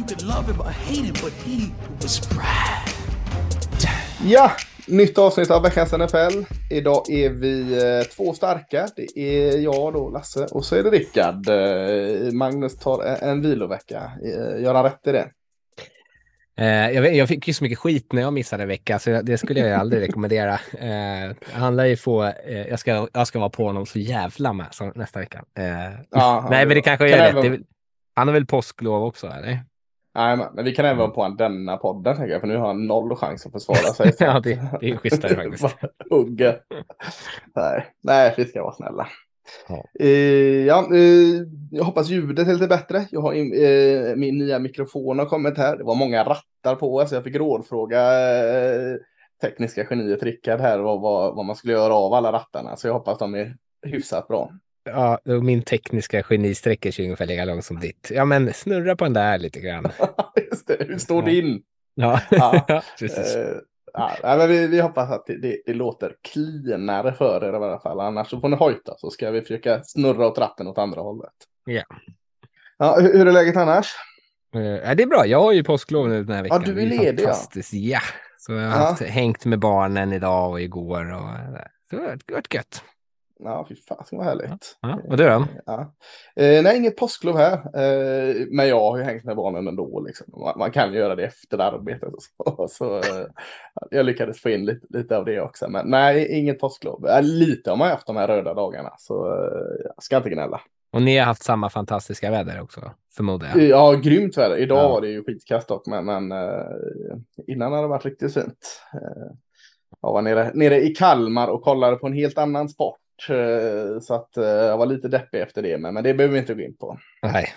You could love him or hate him, but he was Brad. Ja, nytt avsnitt av veckans NFL. Idag är vi eh, två starka. Det är jag då, Lasse, och så är det Rickard. Eh, Magnus tar en, en vilovecka. Eh, gör han rätt i det? Eh, jag, vet, jag fick ju så mycket skit när jag missade en vecka, så det skulle jag aldrig rekommendera. Eh, han lär ju få, eh, jag, ska, jag ska vara på honom så jävla med så, nästa vecka. Eh, Ja, nej, men det kanske kan är rätt. Han har väl påsklov också, eller? Nej, men vi kan även vara på en denna podden, tänker jag, för nu har han noll chans att försvara sig. Ja, det, det är schysstare faktiskt. Hugger. Nej, nej, vi ska vara snälla. Ja. Eh, ja, eh, jag hoppas ljudet är lite bättre. Jag har in, eh, min nya mikrofon har kommit här. Det var många rattar på, så jag fick rådfråga tekniska geniet Rickard här vad, vad, vad man skulle göra av alla rattarna. Så jag hoppas de är hyfsat bra. Ja, min tekniska geni sträcker sig ungefär lika långt som ditt. Ja, men snurra på den där lite grann. Just det, hur står Ja. din? Ja, Ja. precis. Eh, ja, nej, men vi, vi hoppas att det, det, det låter clinare för er i alla fall. Annars så får ni hojta så ska vi försöka snurra åt ratten åt andra hållet. Ja. Ja, hur, hur är läget annars? Eh, ja, det är bra. Jag har ju påsklov nu den här veckan. du är ledig, ja. Fantastiskt, ja. Så jag har Ja. haft, hängt med barnen idag och igår. Och, så det har varit gött. Ja, fy fan vad härligt. Ja, och du då? Ja. Eh, nej, inget påsklov här. Eh, men jag har ju hängt med barnen ändå. Liksom. Man, man kan ju göra det efter arbetet. Och så, så eh, jag lyckades få in lite, lite av det också. Men nej, inget påsklov. Eh, lite har man haft de här röda dagarna. Så eh, jag ska inte gnälla. Och ni har haft samma fantastiska väder också, förmodar jag. Ja, grymt väder. Idag Ja. var det ju skitkast dock, men, men eh, innan har det varit riktigt fint. Jag var nere, nere i Kalmar och kollade på en helt annan sport. Eh, så att eh, jag var lite deppig efter det, men, men det behöver vi inte gå in på. Nej,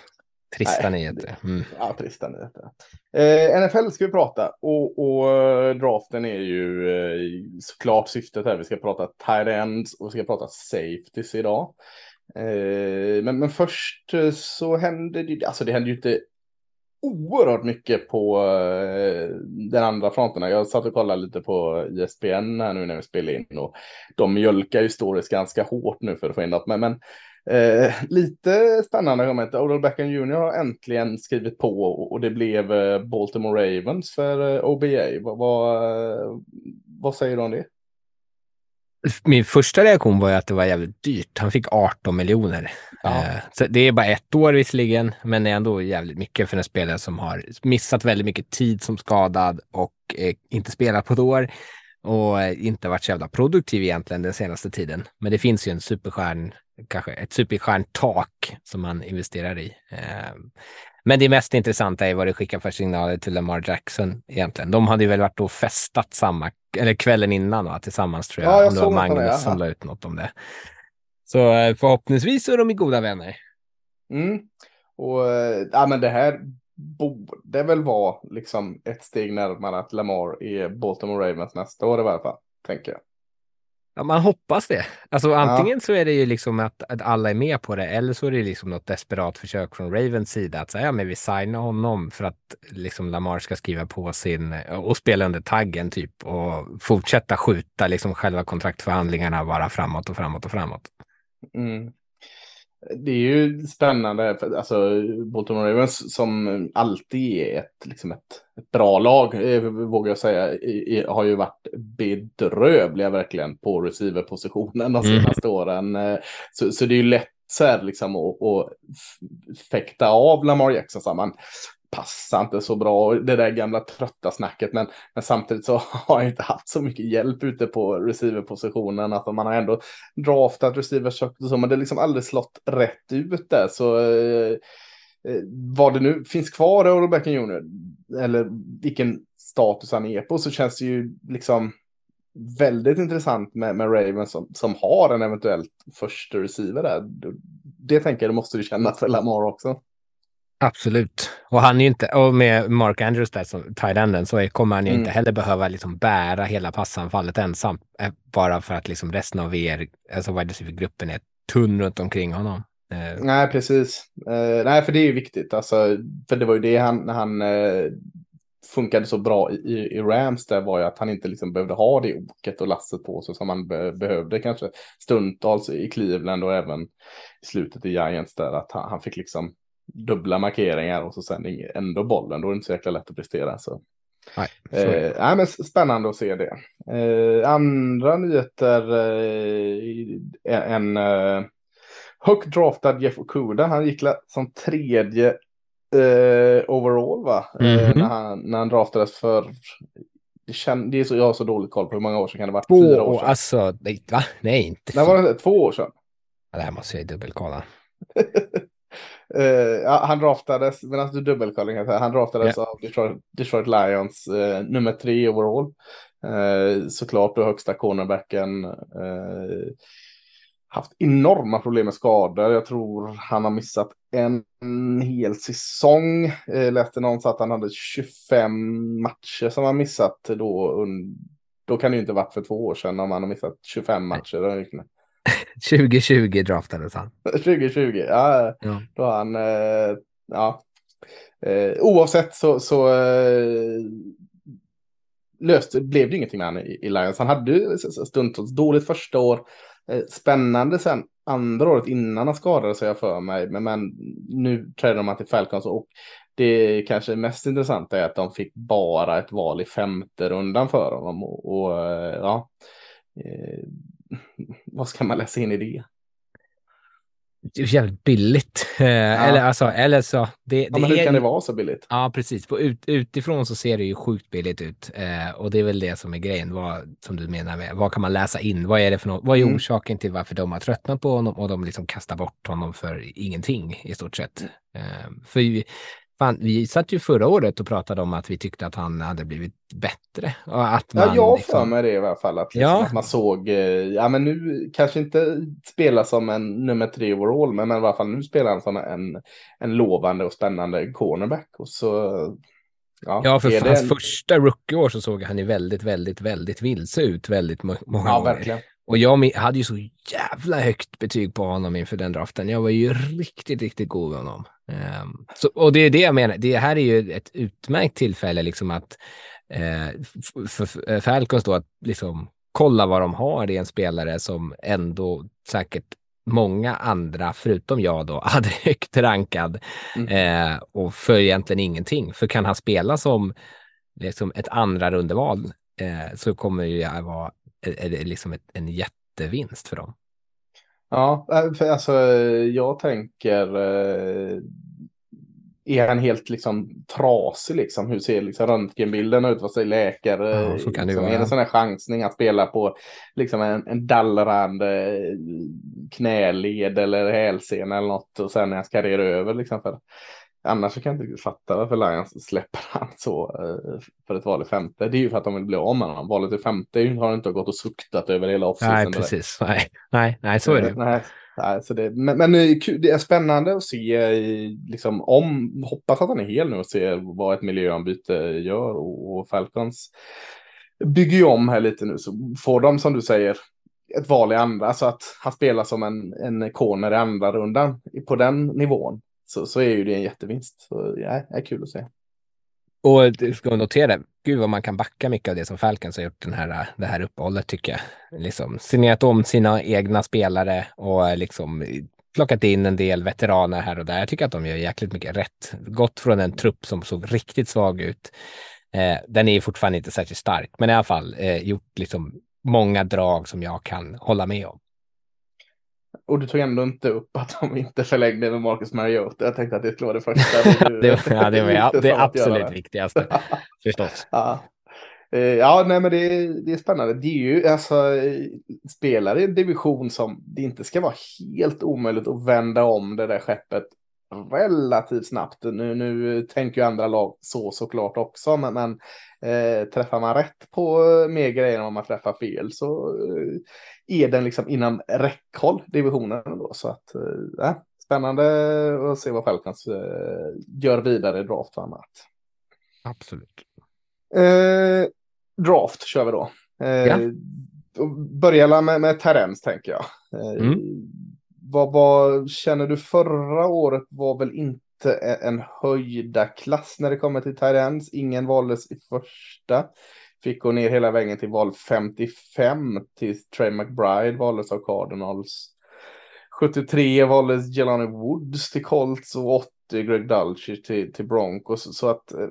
trista Nej, nyheter. Mm. Ja, trista nyheter. Eh, NFL ska vi prata och, och eh, draften är ju eh, såklart syftet här. Vi ska prata tight ends och vi ska prata safeties idag. Eh, men, men först så hände det, alltså det hände ju inte oerhört mycket på eh, den andra fronten. Jag satt och kollade lite på ISBN här nu när vi spelade in och de mjölkar ju stories ganska hårt nu för att få in något. Men, men eh, lite spännande inte. Odell Beckham Jr har äntligen skrivit på och, det blev eh, Baltimore Ravens för eh, OBA. Vad, vad, vad säger du om det? Min första reaktion var ju att det var jävligt dyrt. Han fick 18 miljoner. Ja. Eh, så det är bara ett år visserligen, men det är ändå jävligt mycket för en spelare som har missat väldigt mycket tid som skadad och eh, inte spelat på ett år och inte varit så jävla produktiv egentligen den senaste tiden. Men det finns ju en superstjärn, kanske ett superstjärntak som man investerar i. Eh, men det mest intressanta är vad det skickar för signaler till Lamar Jackson egentligen. De hade ju väl varit och festat samma, eller kvällen innan va, tillsammans tror jag. Ja, jag om det var det, Magnus ja. som la ut något om det. Så eh, förhoppningsvis är de goda vänner. Mm. Och eh, ja, men det här borde väl vara liksom ett steg närmare att Lamar är Baltimore Ravens nästa år i varje fall, tänker jag. Ja, man hoppas det. Alltså antingen så är det ju liksom att, att alla är med på det eller så är det liksom något desperat försök från Ravens sida att säga ja, men vi signar honom för att liksom Lamar ska skriva på sin och spela under taggen typ och fortsätta skjuta liksom själva kontraktförhandlingarna bara framåt och framåt och framåt. Mm. Det är ju spännande, för, alltså Baltimore Ravens som alltid är ett, liksom ett, ett bra lag, eh, vågar jag säga, i, i, har ju varit bedrövliga verkligen på receiverpositionen de Mm. senaste åren. Eh, Så, så det är ju lätt så här liksom att, att f- fäkta av Lamar Jackson, så här, man passar inte så bra, det där gamla trötta snacket, men, men samtidigt så har jag inte haft så mycket hjälp ute på receiverpositionen, att man har ändå draftat receivers och så, men det har liksom aldrig slått rätt ut där. Så eh, eh vad det nu finns kvar i Odell Junior, eller vilken status han är på så känns det ju liksom väldigt intressant med, med Ravens som, som har en eventuellt första receiver där. Det tänker jag, det måste du känna för Lamar också. Absolut. Och han är ju inte, och med Mark Andrews där som tight så kommer han ju Mm. inte heller behöva liksom bära hela passanfallet ensam. eh, Bara för att liksom resten av er, alltså wide är tunn runt omkring honom. Eh, Nej, precis. Eh, nej, för det är ju viktigt. Alltså, för det var ju det han, när han eh, funkade så bra i, i- i Rams där var ju att han inte liksom behövde ha det oket och lasset på sig som han be, behövde kanske stundtals i Cleveland och även i slutet i Giants där att han, han fick liksom dubbla markeringar och så sen ändå bollen. Då är det inte så jäkla lätt att prestera. Så. nej. Eh, nej, men spännande att se det. Eh, andra nyheter. Eh, en eh, högt draftad Jeff Okuda. Han gick som tredje eh, overall va? Eh, Mhm. när, han, när han draftades för. Det, känn, det är så, jag har så dålig koll på hur många år sedan kan det varit? Två, Fyra år sedan. alltså, nej, va? Nej, inte Nej, var det två år sedan? Ja, Det här måste jag dubbelkolla. Ja, han draftades, medan du dubbelkollar, jag han draftades av Detroit, Detroit Lions, eh, nummer tre overall. Eh, såklart då högsta cornerbacken. Eh, haft enorma problem med skador. Jag tror han har missat en hel säsong. Eh, läste någonstans att han hade 25 matcher som han missat då. Då kan det ju inte varit för två år sedan om han har missat 25 matcher. liknande. 2020 draftades han. 2020, ja. Ja. Då han, eh, ja. Eh, oavsett så, så eh, löste, blev det ingenting med han i, i Lions. Han hade ju stundtals dåligt första år, eh, spännande sen andra året innan han skadade sig jag för mig. Men, men nu trädde de till Falcons och det kanske mest intressanta är att de fick bara ett val i femte rundan för honom. Och, och eh, ja, eh, vad ska man läsa in i det? Det är jävligt billigt. Eh, Eller alltså, eller så. Det, Ja, det men hur är, kan det vara så billigt? Ja, precis. På ut, utifrån så ser det ju sjukt billigt ut. Eh, och det är väl det som är grejen, vad, som du menar med. Vad kan man läsa in? Vad är det för något? Vad är Mm. orsaken till varför de har tröttnat på honom och de liksom kastar bort honom för ingenting i stort sett? Eh, för fan, vi satt ju förra året och pratade om att vi tyckte att han hade blivit bättre. Och att man, Ja, jag liksom- för mig det i alla fall. Att, liksom, Ja. att man såg, eh, ja men nu kanske inte spela som en nummer tre overall, men, men i alla fall nu spelar han som en, en lovande och spännande cornerback. Och så, ja, Ja, för hans en- första rookieår så såg han ju väldigt, väldigt, väldigt vilse ut väldigt må- många Ja, gånger. verkligen. Och jag hade ju så jävla högt betyg på honom inför den draften. Jag var ju riktigt, riktigt god med honom. Ehm, så, och det är det jag menar. Det här är ju ett utmärkt tillfälle liksom att eh, för för Falcons då att liksom kolla vad de har i en spelare som ändå säkert många andra, förutom jag då, hade högt rankad Mm. eh, och för egentligen ingenting. För kan han spela som liksom ett andra rundeval eh, så kommer det vara är det liksom ett, en jättevinst för dem. Ja, äh, för alltså jag tänker, eh, är han helt liksom trasig liksom? Hur ser liksom röntgenbilden ut? Vad säger läkare? Ja, så kan det liksom, vara. Är det sån här chansning att spela på liksom en, en dallrande knäled eller hälsena eller något och sen är hans karriär över liksom? För, annars så kan jag inte fatta varför Lions släpper han så eh, för ett val i femte. Det är ju för att de vill bli av med honom. Valet i femte har inte gått och suktat över hela offseason. Nej, precis. Nej, nej, nej så är det. Eh, Nej, nej, så det, men, men det är kul- det är spännande att se, eh, liksom, om, hoppas att han är hel nu och se vad ett miljöombyte gör och, och Falcons bygger ju om här lite nu så får de som du säger ett val i andra, alltså att han spelar som en, en corner i andra rundan på den nivån. Så, så är ju det en jättevinst. Så ja, det är kul att se. Och du ska notera, gud vad man kan backa mycket av det som Falcons har gjort den här, det här uppehållet tycker jag. Liksom signerat om sina egna spelare och liksom plockat in en del veteraner här och där. Jag tycker att de gör jäkligt mycket rätt. Gått från en trupp som såg riktigt svag ut. Eh, den är fortfarande inte särskilt stark, men i alla fall eh, gjort liksom många drag som jag kan hålla med om. Och du tog ändå inte upp att de inte förlängde med Marcus Mariota. Jag tänkte att det skulle vara det första. du- Det, ja, det var ja, det absolut viktigaste, förstås. Ja. Eh, Ja, nej, men det, är- det är spännande. Det är ju alltså spelare i en division som det inte ska vara helt omöjligt att vända om det där skeppet relativt snabbt. Nu, nu tänker ju andra lag så såklart också, men, men eh, träffar man rätt på eh, mer grejer än om man träffar fel så eh, är den liksom inom räckhåll, divisionen då. Så att, eh, spännande att se vad Falcons eh, gör vidare i draft framåt. Absolut. Eh, draft kör vi då. Eh, Ja. Börja med, med Terens tänker jag. Eh, Mm. vad, vad känner du förra året var väl inte e- en höjda klass när det kommer till Terens. Ingen valdes i första. Fick gå ner hela vägen till val 55 till Trey McBride valdes av Cardinals. 73 valdes Jelani Woods till Colts och 80 Greg Dulcich till, till Broncos. Så att eh,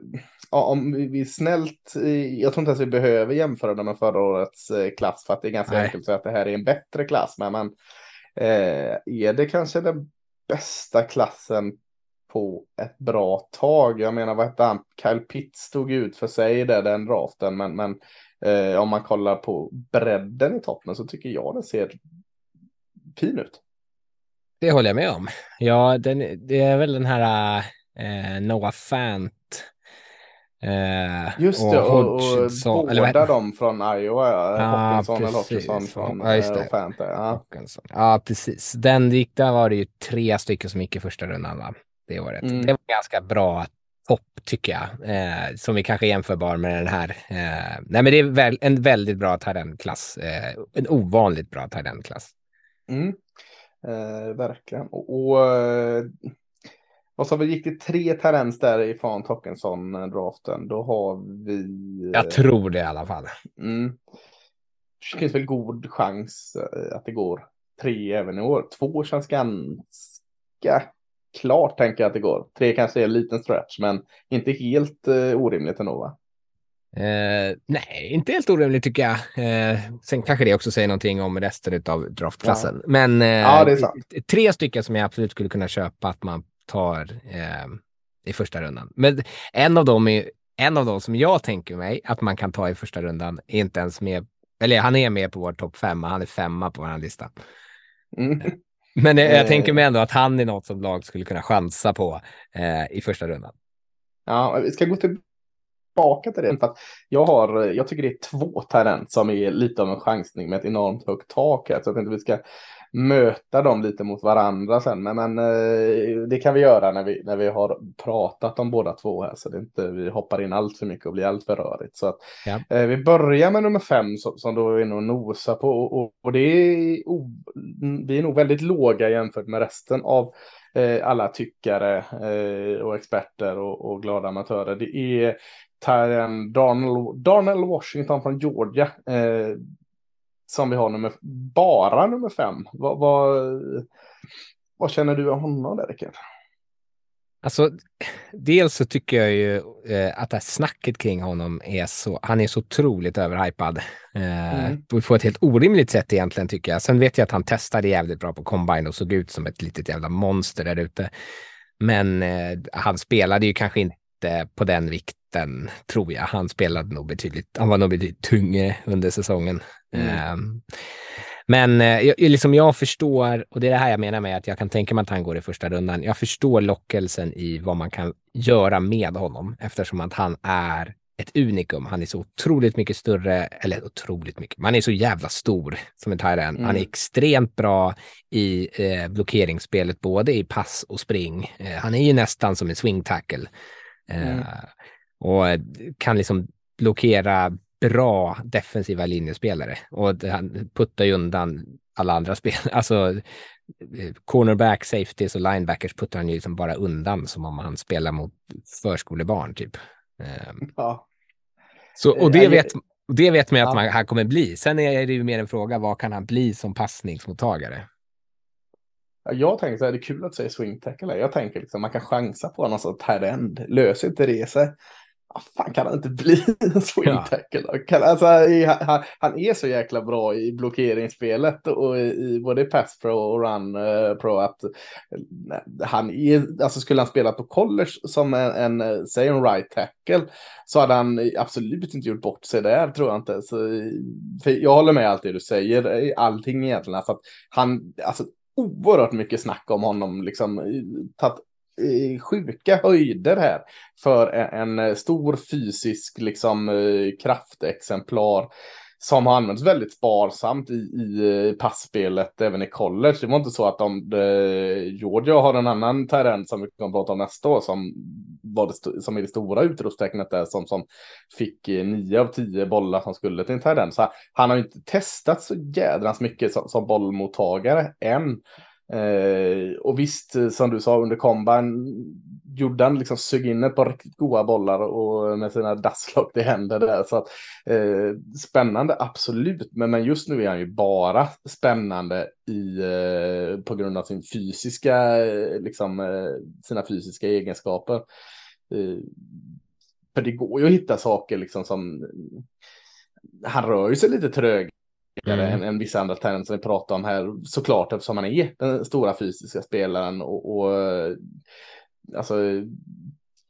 ja, om vi är snällt, jag tror inte ens vi behöver jämföra det med förra årets eh, klass för att det är ganska Nej. enkelt att säga att det här är en bättre klass. Men, men eh, är det kanske den bästa klassen på ett bra tag? Jag menar, vad hette han? Kyle Pitts stod ut för sig där den draften, men, men eh, om man kollar på bredden i toppen så tycker jag den ser fin ut. Det håller jag med om. Ja, den, det är väl den här äh, Noah Fant. äh, Just det, och, och eller vad båda heter- de från Iowa, ja. Ja, Hawkinson eller precis. Hawkinson från Ja, just eh, det. Fanta. Ja. Hawkinson. Ja, precis. Den gick, där var det ju tre stycken som gick i första rundan va? Det året. Mm. Det var ganska bra topp tycker jag, eh, som är kanske jämförbar med den här. Eh, nej, men det är väl, en väldigt bra Tyrend-klass. Eh, en ovanligt bra Tyrend-klass. Mm. Eh, verkligen. Och, och eh, vad sa vi, gick det tre Terrens där ifrån Tockenson-draften, då har vi... Jag eh, tror det i alla fall. Mm. Det finns väl god chans eh, att det går tre även i år. Två känns ganska klart tänker jag att det går. Tre kanske är en liten stretch, men inte helt eh, orimligt ändå va? Eh, nej, inte helt orimligt tycker jag. Eh, sen kanske det också säger någonting om resten av draftklassen. Men eh, Ja, tre stycken som jag absolut skulle kunna köpa att man tar eh, i första rundan. Men en av dem är en av dem som jag tänker mig att man kan ta i första rundan är inte ens med. Eller han är med på vår topp fem, han är femma på vår lista. Mm. Men eh, jag Eh. tänker mig ändå att han är något som lag skulle kunna chansa på eh, i första rundan. Ja, vi ska gå tillbaka till det. För att jag, har, jag tycker det är två talent som är lite av en chansning med ett enormt högt tak. Här, så jag tänkte vi ska möta dem lite mot varandra sen. Men, men eh, det kan vi göra när vi, när vi har pratat om båda två här. Så det inte vi hoppar in allt för mycket och blir allt för rörigt. Så att, Ja. eh, vi börjar med nummer fem som, som då är inne och nosar på. Och, och, och det är, o, vi är nog väldigt låga jämfört med resten av eh, alla tyckare eh, och experter och, och glada amatörer. Det är Tyrion Darnell, Darnell Washington från Georgia. Eh, som vi har nummer, bara nummer fem. Vad, vad, vad känner du om honom där, Rickard? Alltså, dels så tycker jag ju eh, att det här snacket kring honom är så, han är så otroligt överhypad. Eh, Mm. på, på ett helt orimligt sätt egentligen tycker jag. Sen vet jag att han testade jävligt bra på combine och såg ut som ett litet jävla monster där ute. Men eh, han spelade ju kanske inte på den vikten, tror jag. Han spelade nog betydligt, han var nog betydligt tyngre under säsongen. Mm. Eh, men eh, jag, liksom jag förstår, och det är det här jag menar med att jag kan tänka mig att han går i första rundan. Jag förstår lockelsen i vad man kan göra med honom eftersom att han är ett unikum. Han är så otroligt mycket större, eller otroligt mycket, men han är så jävla stor som en tight end. Han är Mm. extremt bra i eh, blockeringsspelet, både i pass och spring. Eh, han är ju nästan som en swing tackle. Eh, Mm. Och kan liksom blockera bra defensiva linjespelare. Och han puttar ju undan alla andra spel. Alltså eh, cornerback, safeties och linebackers puttar han ju liksom bara undan som om han spelar mot förskolebarn typ. Eh, Ja. Så, och Eh, det jag- vet, det vet man ju att man, han kommer bli. Sen är det ju mer en fråga, vad kan han bli som passningsmottagare? Ja, Jag tänker så här, det är kul att säger swing tackle. Jag tänker liksom man kan chansa på någon sån här end. Löser inte det sig. Vad fan kan han inte bli en swing Ja. tackle? Kan, alltså, han, han är så jäkla bra i blockeringsspelet och i, i både pass pro och run uh, pro att eh, han är, alltså skulle han spela på college som en, en eh, säg en right tackle så hade han absolut inte gjort bort sig där tror jag inte. Så, för jag håller med allt det du säger, allting egentligen. Alltså att han, alltså oerhört mycket snack om honom, liksom tagit sjuka höjder här för en, eh, stor fysisk liksom eh, kraftexemplar som har använts väldigt sparsamt i, i eh, passspelet även i college. Det var inte så att de, de Georgia har en annan terrän som vi kommer prata om nästa år som, var det, som är det stora utropstecknet där som, som fick nio av tio bollar som skulle till en terrän. Så han har ju inte testat så jädrans mycket som, som bollmottagare än. Eh, och visst, eh, som du sa under komban gjorde han liksom sög in ett par riktigt goda bollar och eh, med sina dasslock i händer där. Så att, eh, spännande, absolut. Men, men just nu är han ju bara spännande i, eh, på grund av sin fysiska, eh, liksom, eh, sina fysiska egenskaper. Eh, för det går ju att hitta saker liksom som han rör ju sig lite mm. än, än vissa andra tendenser som vi pratar om här. Såklart eftersom han är den stora fysiska spelaren och, och alltså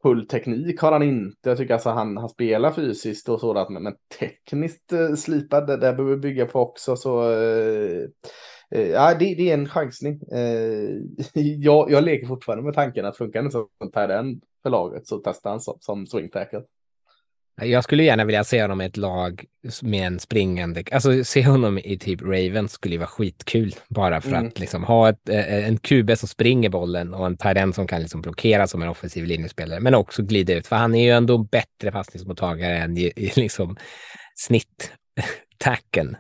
full teknik har han inte. Jag tycker alltså han, han spelar fysiskt och sådant, men, men tekniskt eh, slipad, det där behöver vi bygga på också. Så eh, eh, ja, det, det, är en chansning. Eh, jag, jag leker fortfarande med tanken att funkar det som Tiden för laget så testar han som, som swing tackle. Jag skulle gärna vilja se honom i ett lag med en springande, alltså se honom i typ Ravens skulle ju vara skitkul bara för mm. att liksom ha ett, eh, en QB som springer bollen och en tight som kan liksom blockera som en offensiv linjespelare, men också glida ut, för han är ju ändå bättre passningsmottagare än i, i liksom snitt tacken.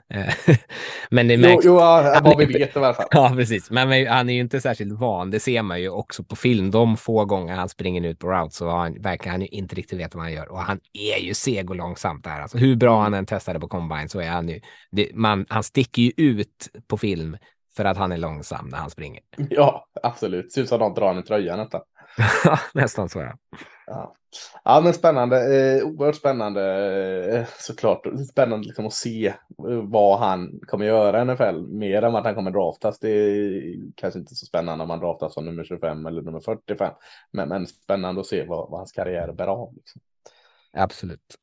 men det märks... Jo, jo vad vi vet i alla fall. Ja, precis. Men han är ju inte särskilt van. Det ser man ju också på film. De få gånger han springer ut på route så han, verkar han ju inte riktigt veta vad han gör. Och han är ju seg och långsamt där. Alltså, hur bra han än testade på combine så är han ju... Det, man, han sticker ju ut på film för att han är långsam när han springer. Ja, absolut. Ser ut som att de drar en tröja nästan. nästan så ja ja. Ja, men spännande. Eh, oerhört spännande eh, såklart. Spännande liksom att se eh, vad han kommer göra i NFL. Mer än att han kommer draftas. Det är kanske inte så spännande om han draftas som nummer 25 eller nummer 45. Men, men spännande att se vad, vad hans karriär bär av. Liksom. Absolut.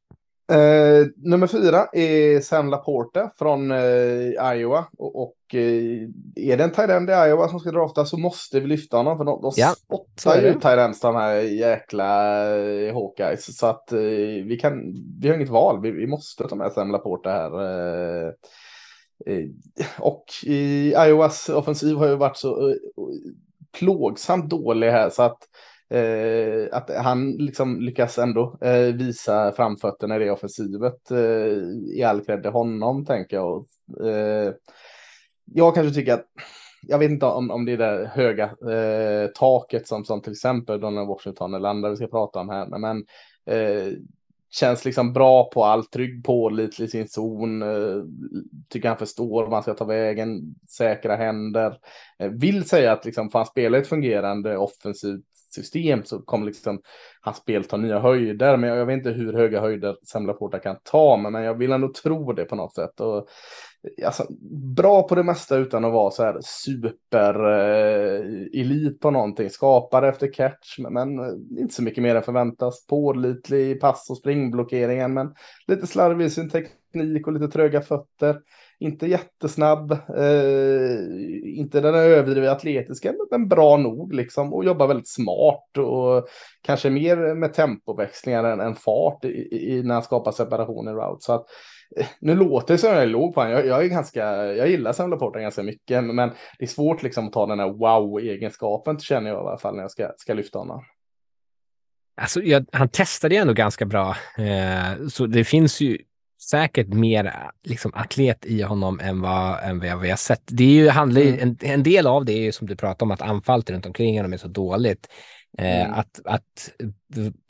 Eh, nummer fyra är Sam Laporta från eh, Iowa. Och, och eh, är det en tight i Iowa som ska draftas så måste vi lyfta honom. För de, de ja, spottar ju tight de här jäkla eh, Hawkeyes. Så att eh, vi, kan, vi har inget val. Vi, vi måste ta med Sam Laporta här. Eh, och i Iowas offensiv har ju varit så plågsamt dålig här så att Eh, att han liksom lyckas ändå eh, visa framfötterna i det offensivet. Eh, I all cred till honom tänker jag. Eh, jag kanske tycker att jag vet inte om, om det är det höga eh, taket som, som till exempel Donald Washington eller andra vi ska prata om här. Men, men eh, känns liksom bra på allt, trygg, pålitlig i sin zon. Eh, tycker han förstår vad man ska ta vägen, säkra händer. Eh, vill säga att liksom, får han spela ett fungerande offensivt system så kommer liksom hans spel ta nya höjder. Men jag, vet inte hur höga höjder Semlaporta kan ta, men, men jag vill ändå tro det på något sätt. Och, eh, alltså, bra på det mesta utan att vara så här super eh, elit på någonting. Skapar efter catch, men, men eh, inte så mycket mer än förväntas. Pålitlig i pass och springblockeringen, men lite slarvig i sin teknik och lite tröga fötter inte jättesnabb, eh, inte den överdrivet atletiska, men bra nog liksom och jobbar väldigt smart och kanske mer med tempoväxlingar än, än fart i, i, när han skapar separation i route. Så att, eh, nu låter det som jag är låg på honom. Jag, jag, är ganska, jag gillar Sam Laporta ganska mycket, men det är svårt liksom att ta den här wow-egenskapen känner jag i alla fall när jag ska, ska lyfta honom. Alltså, jag, han testade ju ändå ganska bra, eh, så det finns ju säkert mer liksom, atlet i honom än vad, än vad vi har sett. Det är ju, handlar mm. en, en, del av det är ju som du pratar om att anfallet runt omkring honom är så dåligt. Eh, mm. att, att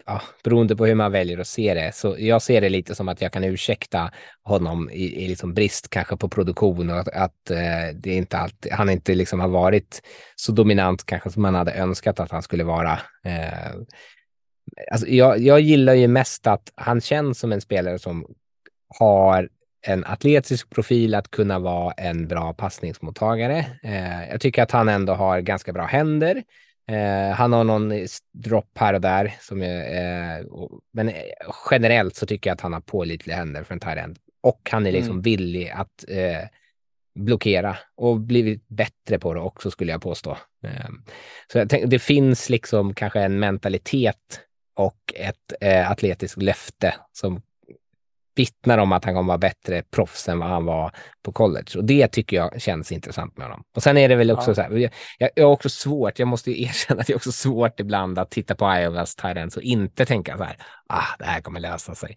ja, beroende på hur man väljer att se det, så jag ser det lite som att jag kan ursäkta honom i, i liksom brist kanske på produktion och att, att eh, det inte alltid, han inte liksom har varit så dominant kanske som man hade önskat att han skulle vara. Eh, alltså jag, jag gillar ju mest att han känns som en spelare som har en atletisk profil att kunna vara en bra passningsmottagare. Eh, jag tycker att han ändå har ganska bra händer. Eh, han har någon dropp här och där, som är, eh, och, men generellt så tycker jag att han har pålitliga händer för en tight Och han är liksom mm. villig att eh, blockera och blivit bättre på det också skulle jag påstå. Eh, så jag tänk, det finns liksom kanske en mentalitet och ett eh, atletiskt löfte som vittnar om att han kommer vara bättre proffs än vad han var på college. Och det tycker jag känns intressant med honom. Och sen är det väl också ja. så här, jag, jag har också svårt, jag måste ju erkänna att det är också svårt ibland att titta på Iowas Tyrants och inte tänka så här, ah, det här kommer lösa sig.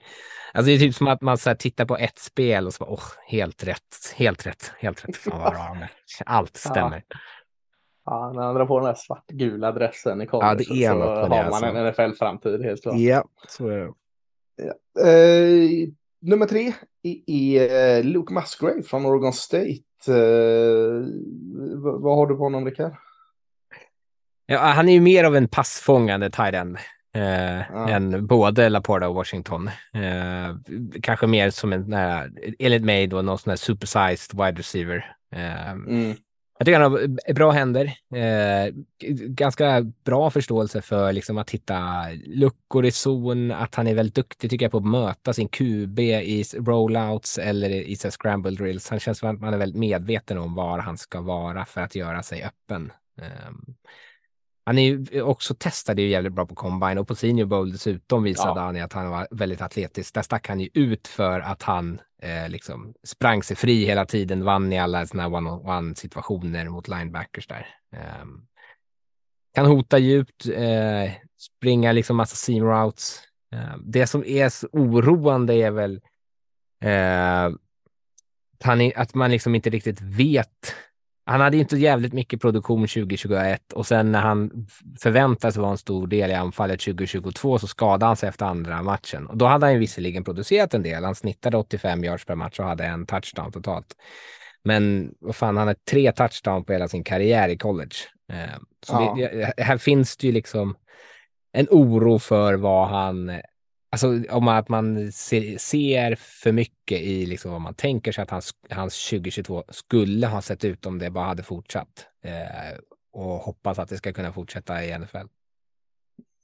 Alltså det är typ som att man så här, tittar på ett spel och så bara, oh, helt rätt, helt rätt, helt rätt. Fan Allt stämmer. Ja. Ja, när han drar på den här svartgula dressen i college ja, det är så har det, man alltså. en NFL-framtid helt klart. Ja, så är det. Ja. Eh, nummer tre är eh, Luke Musgrave från Oregon State. Eh, vad har du på honom, Rickard? Ja, han är ju mer av en passfångande tight end. Eh, ja. än både Laporta och Washington. Eh, kanske mer som en, enligt mig då, någon sån här supersized wide receiver. Eh, mm. Jag tycker han har bra händer. Eh, ganska bra förståelse för liksom, att hitta luckor i zon. Att han är väldigt duktig tycker jag på att möta sin QB i rollouts eller i så scramble drills. Han känns som att man är väldigt medveten om var han ska vara för att göra sig öppen. Eh, han är ju också testade ju jävligt bra på combine och på senior bowl dessutom visade ja. han att han var väldigt atletisk. Där stack han ju ut för att han eh, liksom sprang sig fri hela tiden, vann i alla sådana här one-on-one situationer mot linebackers där. Eh, kan hota djupt, eh, springa liksom massa seam routes. Eh, det som är så oroande är väl eh, att man liksom inte riktigt vet han hade inte jävligt mycket produktion 2021 och sen när han förväntades vara en stor del i anfallet 2022 så skadade han sig efter andra matchen. Och då hade han ju visserligen producerat en del. Han snittade 85 yards per match och hade en touchdown totalt. Men vad fan, han har tre touchdown på hela sin karriär i college. Eh, så ja. det, här finns det ju liksom en oro för vad han Alltså om att man ser, ser, för mycket i liksom vad man tänker sig att hans, hans 2022 skulle ha sett ut om det bara hade fortsatt. Eh, och hoppas att det ska kunna fortsätta i NFL.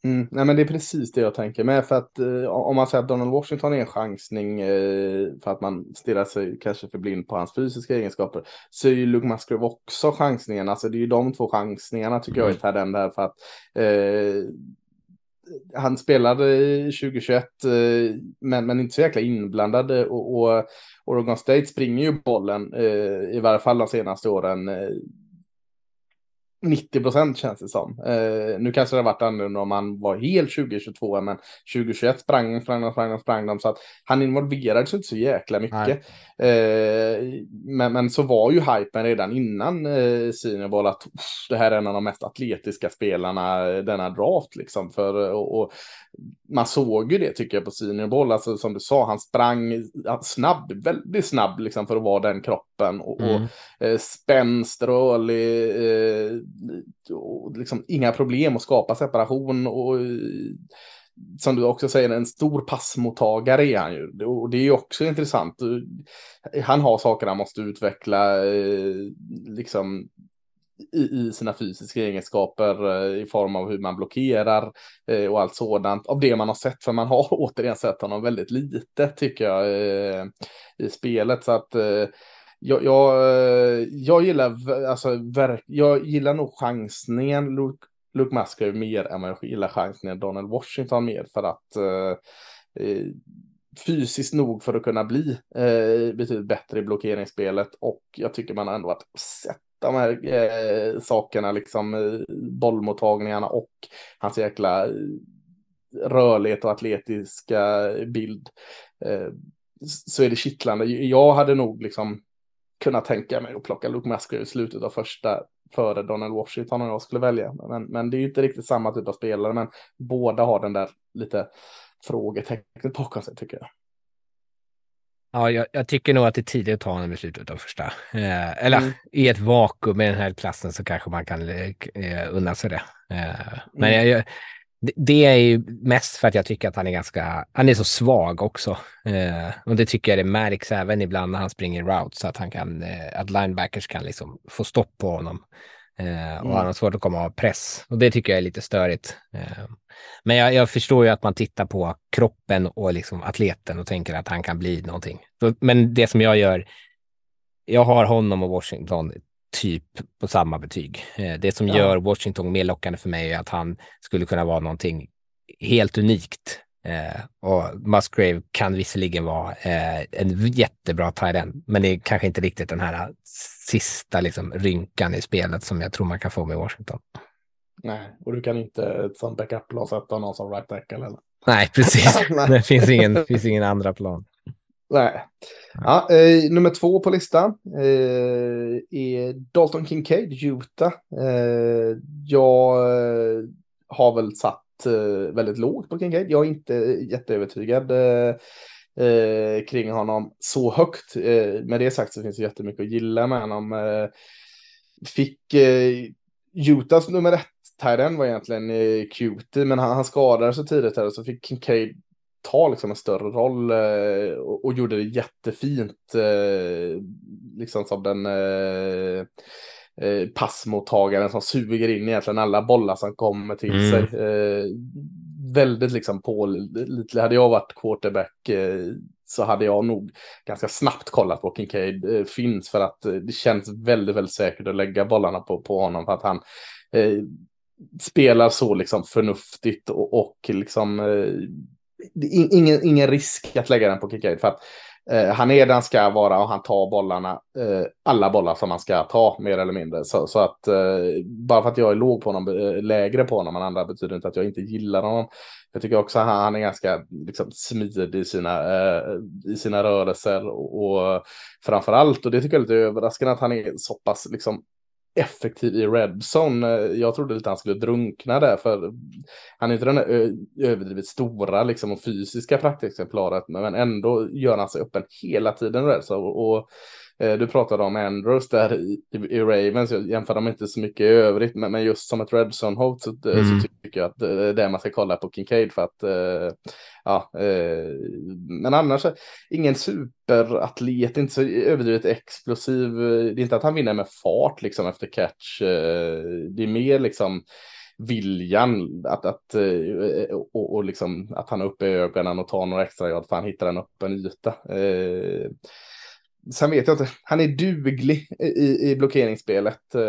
Mm, nej men det är precis det jag tänker med för att eh, om man säger att Donald Washington är en chansning eh, för att man stirrar sig kanske för blind på hans fysiska egenskaper så är ju Luke Musgrave också chansningen. Alltså det är ju de två chansningarna tycker mm. jag den där för att eh, han spelade 2021, eh, men, men inte så jäkla inblandade och, och Oregon State springer ju bollen, eh, i varje fall de senaste åren, eh, 90 procent känns det som. Eh, nu kanske det har varit annorlunda om han var helt 2022, men 2021 sprang, sprang, sprang, sprang de, så att han involverades inte så jäkla mycket. Eh, men, men så var ju hypen redan innan eh, Senior att det här är en av de mest atletiska spelarna denna draft liksom. För, och, och man såg ju det tycker jag på Bowl, alltså som du sa, han sprang snabb, väldigt snabb liksom för att vara den kroppen och, mm. och eh, spänst, rörlig, eh, liksom inga problem att skapa separation och som du också säger, en stor passmottagare är han ju. Och det är ju också intressant. Han har saker han måste utveckla, eh, liksom i, sina fysiska egenskaper eh, i form av hur man blockerar eh, och allt sådant av det man har sett. För man har återigen sett honom väldigt lite tycker jag i spelet. Så att jag, jag, eh, jag gillar, alltså, jag gillar nog chansningen Luke, Luke Musgrave mer än vad jag gillar chansningen Donald Washington mer för att eh, eh, fysiskt nog för att kunna bli eh, betydligt bättre i blockeringsspelet och jag tycker man har ändå att sett de här eh, sakerna, liksom eh, bollmottagningarna och hans jäkla eh, rörlighet och atletiska bild. Eh, så är det kittlande. Jag hade nog liksom kunnat tänka mig att plocka Luke Musgrave i slutet av första före Donald Washington om jag skulle välja. Men, men det är ju inte riktigt samma typ av spelare, men båda har den där lite frågetecknet bakom sig tycker jag. Ja, jag, jag, tycker nog att det är tidigt att ta honom i slutet av första. Eh, eller mm. i ett vakuum med den här klassen så kanske man kan eh, unna sig det. Eh, men mm. jag, det är ju mest för att jag tycker att han är ganska, han är så svag också. Eh, och det tycker jag det märks även ibland när han springer routes, att han kan, eh, att linebackers kan liksom få stopp på honom. Eh, och mm. han har svårt att komma av press. Och det tycker jag är lite störigt. Eh, men jag, jag, förstår ju att man tittar på kroppen och liksom atleten och tänker att han kan bli någonting. Så, men det som jag gör, jag har honom och Washington typ på samma betyg. Eh, det som ja. gör Washington mer lockande för mig är att han skulle kunna vara någonting helt unikt Eh, och Musgrave kan visserligen vara eh, en jättebra tight men det är kanske inte riktigt den här sista liksom, rynkan i spelet som jag tror man kan få med Washington. Nej, och du kan inte som backup-plan sätta någon som right tackle eller? Nej, precis. det finns ingen, finns ingen andra plan. Nej. Ja, eh, nummer två på listan eh, är Dalton Kincaid, Utah. Eh, jag eh, har väl satt eh, väldigt lågt på Kincaid. Jag är inte jätteövertygad eh, kring honom så högt. med det sagt så finns det jättemycket att gilla med honom. fick Utahs nummer ett Tyden var egentligen eh, cutie, men han, han skadade sig tidigt här och så fick Kincaid ta liksom en större roll eh, och, och, gjorde det jättefint. Eh, liksom som den eh, passmottagaren som suger in egentligen alla bollar som kommer till mm. sig. Väldigt liksom pålitlig. Hade jag varit quarterback så hade jag nog ganska snabbt kollat på Kincaid finns för att det känns väldigt, väldigt säkert att lägga bollarna på, på honom för att han spelar så liksom förnuftigt och, och liksom eh, ingen, ingen risk att lägga den på Kincaid för att eh, han är där han ska vara och han tar bollarna, eh, alla bollar som han ska ta mer eller mindre. Så, så att eh, bara för att jag är låg på honom, eh, lägre på honom än andra betyder inte att jag inte gillar honom. Jag tycker också att han, han är ganska liksom, smidig i sina, eh, i sina rörelser och, och framför allt, och det tycker jag är lite överraskande att han är så pass liksom effektiv i Redson. Eh, jag trodde lite han skulle drunkna där, för han är inte den överdrivet stora liksom, och fysiska praktexemplaret, men ändå gör han sig öppen hela tiden. i Redson. Och, du pratade om Andrews där i, i Ravens, jag jämför dem inte så mycket i övrigt, men, men just som ett Redson hot så, mm. så, tycker jag att det är det man ska kolla på Kincaid för att, uh, ja, uh, men annars ingen superatlet, inte så överdrivet explosiv, det är inte att han vinner med fart liksom efter catch, det är mer liksom viljan att, att, och, och liksom att han är uppe i ögonen och tar några extra yard för han hittar en öppen yta sen vet jag inte, han är duglig i, i blockeringsspelet. Eh,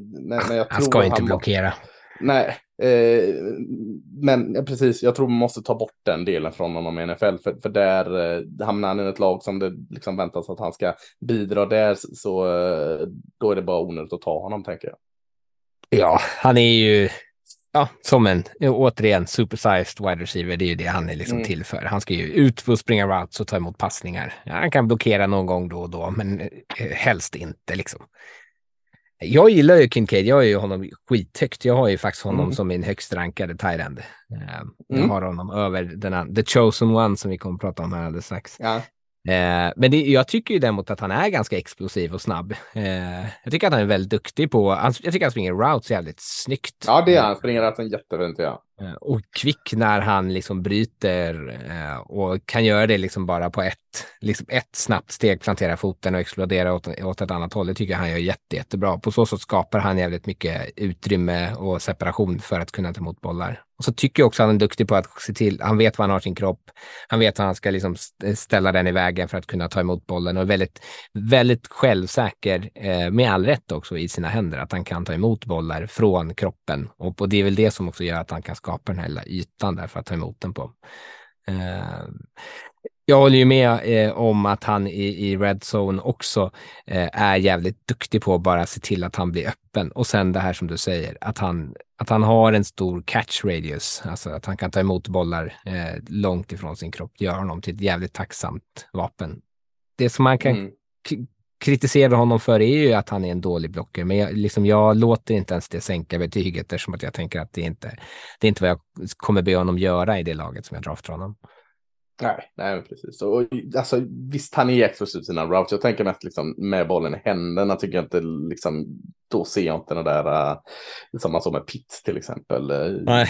men, men jag han ska inte han blockera. Nej, eh, men precis, jag tror man måste ta bort den delen från honom i NFL, för, för där eh, hamnar han i ett lag som det liksom väntas att han ska bidra där, så eh, då är det bara onödigt att ta honom, tänker jag. Ja, han är ju ja, som en, återigen, supersized wide receiver. Det är ju det han är liksom mm. till för. Han ska ju ut och springa routes och ta emot passningar. Ja, han kan blockera någon gång då och då, men eh, helst inte liksom. Jag gillar ju Kincaid. Jag har ju honom skithögt. Jag har ju faktiskt honom mm. som min högst rankade tight end. Uh, jag mm. har honom över den här, the chosen one som vi kommer att prata om här alldeles strax. Ja. Eh, men det, jag tycker ju däremot att han är ganska explosiv och snabb. Eh, jag tycker att han är väldigt duktig på, han, jag tycker att han springer routes jävligt snyggt. Ja, det är han. Springer routesen jättefint, ja. Eh, och kvick när han liksom bryter eh, och kan göra det liksom bara på ett, liksom ett snabbt steg, plantera foten och explodera åt, åt ett annat håll. Det tycker jag han gör jätte, jättebra. På så sätt skapar han jävligt mycket utrymme och separation för att kunna ta emot bollar. Och så tycker jag också att han är duktig på att se till, han vet var han har sin kropp, han vet hur han ska liksom ställa den i vägen för att kunna ta emot bollen och är väldigt, väldigt självsäker, eh, med all rätt också, i sina händer, att han kan ta emot bollar från kroppen. Och, och det är väl det som också gör att han kan skapa den här lilla ytan där för att ta emot den på. Eh, jag håller ju med eh, om att han i, i Red Zone också eh, är jävligt duktig på att bara se till att han blir öppen. Och sen det här som du säger, att han, att han har en stor catch radius, alltså att han kan ta emot bollar eh, långt ifrån sin kropp, gör honom till ett jävligt tacksamt vapen. Det som man kan mm kritiserar honom för är ju att han är en dålig blocker, men jag, liksom, jag låter inte ens det sänka betyget eftersom att jag tänker att det inte det är inte vad jag kommer be honom göra i det laget som jag draftar honom. Nej, nej precis. Och, alltså, visst, han är explosiv sina routes. Jag tänker mest liksom, med bollen i händerna. Tycker jag inte, liksom, då ser jag inte den där, uh, som man såg med Pitts till exempel. Nej,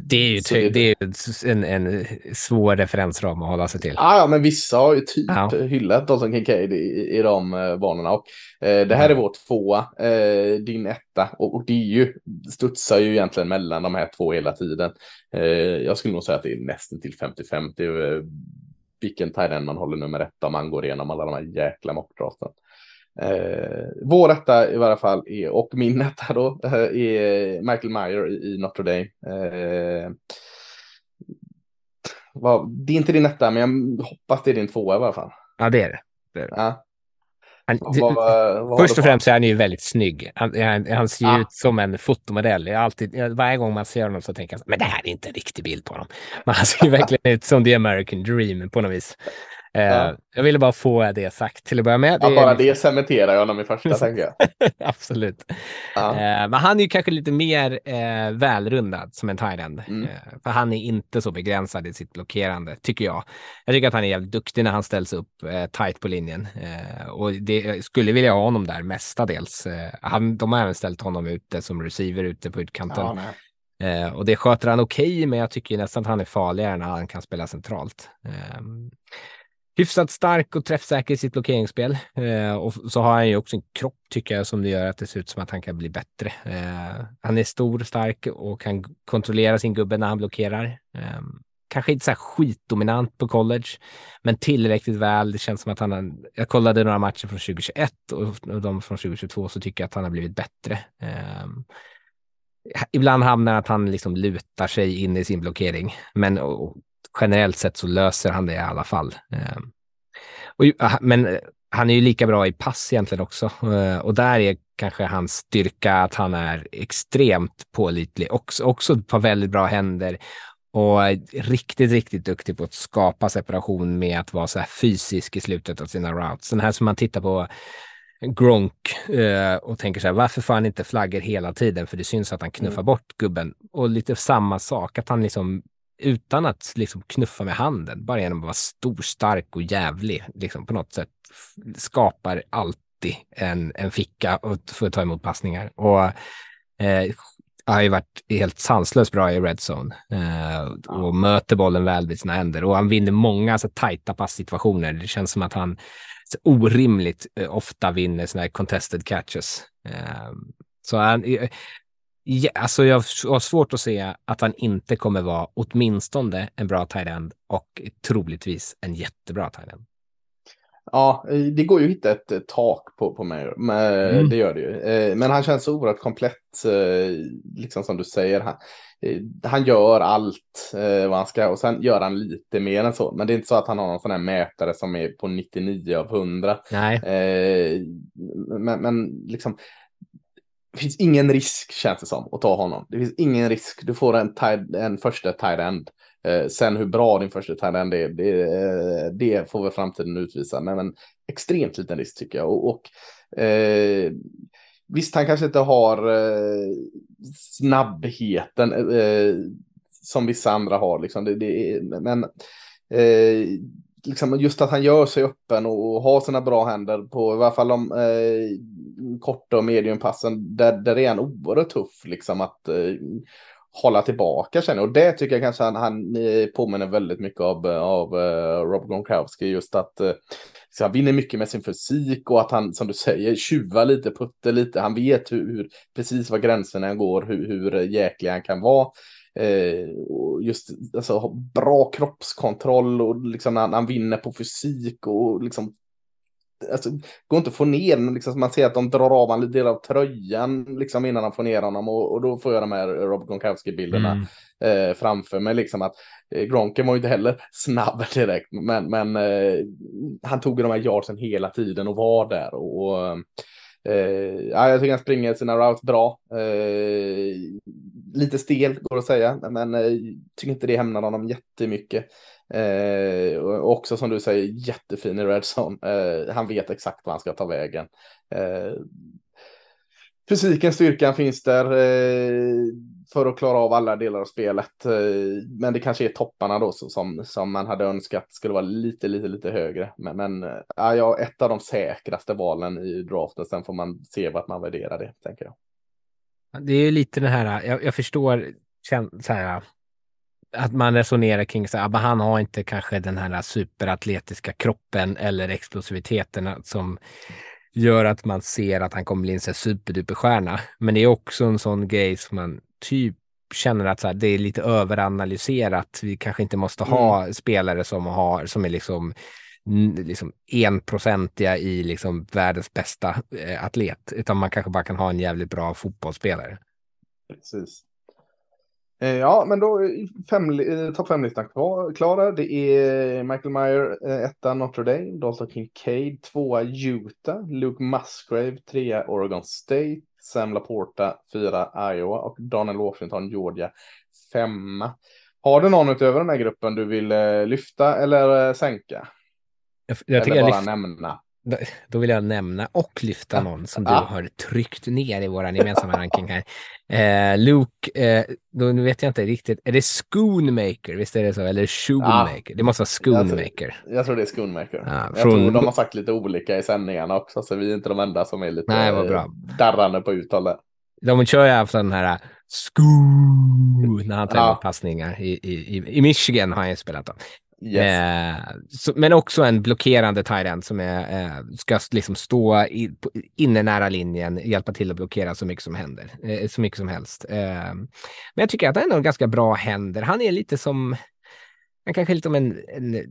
det är ju, ty- det är en, en svår referensram att hålla sig till. Ah, ja, men vissa har ju typ ja. hyllat Dalton Kincaid i, i de uh, banorna. Och, uh, det här är vår tvåa, uh, din etta. Och, och det är ju, studsar ju egentligen mellan de här två hela tiden. Uh, jag skulle nog säga att det är nästan till 50-50 vilken tight man håller nummer ett om man går igenom alla de här jäkla mockdraften. Eh, vår etta i varje fall är, och min etta då, är Michael Meyer i, i Notre Dame. Eh, vad, det är inte din etta, men jag hoppas det är din tvåa i alla fall. Ja, det är det. det, är det. Ja. Han, Vad- vad- först och främst så är han ju väldigt snygg. Han, han, han ser Ah. ut som en fotomodell. Jag alltid, jag, varje gång man ser honom så tänker jag, men det här är inte en riktig bild på honom. Men han ser ju verkligen ut som the American dream på något vis. Eh, Ja. Jag ville bara få det sagt till att börja med. Ja, är bara liksom- det cementerar jag honom i första, tänker jag. Absolut. Ja. Eh, men han är ju kanske lite mer eh, välrundad som en end. Mm. För han är inte så begränsad i sitt blockerande, tycker jag. Jag tycker att han är jävligt duktig när han ställs upp eh, tight på linjen. Eh, och det skulle vilja ha honom där mestadels. Han, de har även ställt honom ute som receiver ute på utkanten. Ja, och det sköter han okej, men jag tycker nästan att han är farligare när han kan spela centralt. Hyfsat stark och träffsäker i sitt blockeringsspel. Eh, och så har han ju också en kropp tycker jag som det gör att det ser ut som att han kan bli bättre. Eh, han är stor, stark och kan kontrollera sin gubbe när han blockerar. Eh, kanske inte så här skitdominant på college, men tillräckligt väl. Det känns som att han har, jag kollade några matcher från 2021 och, och de från 2022 så tycker jag att han har blivit bättre. Eh, ibland hamnar att han liksom lutar sig in i sin blockering, men och, generellt sett så löser han det i alla fall. Eh, och, ah, men eh, han är ju lika bra i pass egentligen också. Eh, och där är kanske hans styrka att han är extremt pålitlig. Också, också par väldigt bra händer och riktigt, riktigt duktig på att skapa separation med att vara så här fysisk i slutet av sina routes. Den här som man tittar på Gronk eh, och tänker så här, varför får han inte flaggor hela tiden? För det syns att han knuffar bort gubben. Och lite samma sak, att han liksom utan att liksom knuffa med handen, bara genom att vara stor, stark och jävlig, liksom på något sätt skapar alltid en, en ficka och för att ta emot passningar. Och eh, har ju varit helt sanslöst bra i red zone eh, och möter bollen väl vid sina händer och han vinner många så tajta passsituationer. Det känns som att han orimligt eh, ofta vinner såna här contested catches. Eh, så han, eh, ja, alltså jag har svårt att se att han inte kommer vara åtminstone en bra tight och troligtvis en jättebra tight. Ja, eh, det går ju att hitta ett eh, tak på, på mig. Men, Mm. Det gör det ju. Eh, Men han känns så oerhört komplett, eh, liksom som du säger. Han, eh, han gör allt eh, vad han ska och sen gör han lite mer än så. Men det är inte så att han har någon sån här mätare som är på 99 av 100. Nej, Eh, Men, men liksom, det finns ingen risk känns det som att ta honom. Det finns ingen risk. Du får en, en första tight end. Eh, sen hur bra din första tight end är, det, eh, det får väl framtiden utvisa. Men, men extremt liten risk tycker jag. Och, och eh, visst, han kanske inte har eh, snabbheten eh, eh som vissa andra har. Liksom. Det, det, men eh, liksom just att han gör sig öppen och, och har sina bra händer på i varje fall de eh, korta och mediumpassen. Där, där är han oerhört tuff liksom att eh, hålla tillbaka känner jag. Och det tycker jag kanske han, han eh, påminner väldigt mycket av, eh, av eh, Rob Gronkowski. Just att eh, han vinner mycket med sin fysik och att han, som du säger, tjuvar lite, puttar lite. Han vet hur, hur precis var gränserna går, hur, hur jäklig han kan vara. Eh, och just alltså, bra kroppskontroll och liksom när han, han vinner på fysik och liksom Alltså, går inte att få ner den, liksom, man ser att de drar av en del av tröjan liksom, innan de får ner honom och, och då får jag de här Rob Gronkowski-bilderna Mm. eh, framför mig. Liksom att eh, Gronken var ju inte heller snabb direkt, men, men eh, han tog de här yardsen hela tiden och var där. Och, och, eh, ja, jag tycker han springer sina routes bra. Eh, lite stel går att säga, men eh, tycker inte det hämnar honom jättemycket. Eh, och också som du säger, jättefin i Redzone. Eh, han vet exakt vad han ska ta vägen. Eh, fysiken, styrkan finns där eh, för att klara av alla delar av spelet. Eh, men det kanske är topparna då som, som man hade önskat skulle vara lite, lite, lite högre. Men, men eh, ja, ett av de säkraste valen i draften. Sen får man se vart man värderar det, tänker jag. Det är ju lite det här, jag, jag förstår så här, att man resonerar kring så här, men han har inte kanske den här superatletiska kroppen eller explosiviteten som gör att man ser att han kommer bli en superduperstjärna. Men det är också en sån grej som man typ känner att så här, det är lite överanalyserat. Vi kanske inte måste ha spelare som, har, som är liksom liksom enprocentiga i liksom världens bästa eh, atlet, utan man kanske bara kan ha en jävligt bra fotbollsspelare. Precis. Eh, Ja, men då är fem, eh, topp fem-listan klara. Det är Michael Meyer, eh, etta Notre Dame, Dalton Kincaid, tvåa Utah, Luke Musgrave, trea Oregon State, Sam Laporta, fyra Iowa och Daniel Washington, Georgia, femma. Har du någon utöver den här gruppen du vill eh, lyfta eller eh, sänka? Jag, jag eller bara lyft, nämna? Då, vill jag nämna och lyfta någon som du Ja. har tryckt ner i vår gemensamma ranking här. Eh, Luke, eh, då nu vet jag inte riktigt, är det Schoonmaker? Visst är det så? Eller Shoemaker? Det måste vara Schoonmaker. Jag tror det är Schoonmaker. Ja, jag från- tror de har sagt lite olika i sändningarna också, så vi är inte de enda som är lite Nej, vad bra. eh, darrande på uttalet. De kör ju alltså den här Skoo när han tar Ja. passningar. I, i, i- I Michigan har han ju spelat dem. Yes. Eh, så, men också en blockerande tight end som är, eh, ska liksom stå i, inne nära linjen, hjälpa till att blockera så mycket som händer, eh, så mycket som helst. Eh, men jag tycker att han har ganska bra händer. Han är lite som, han kanske är lite som en, en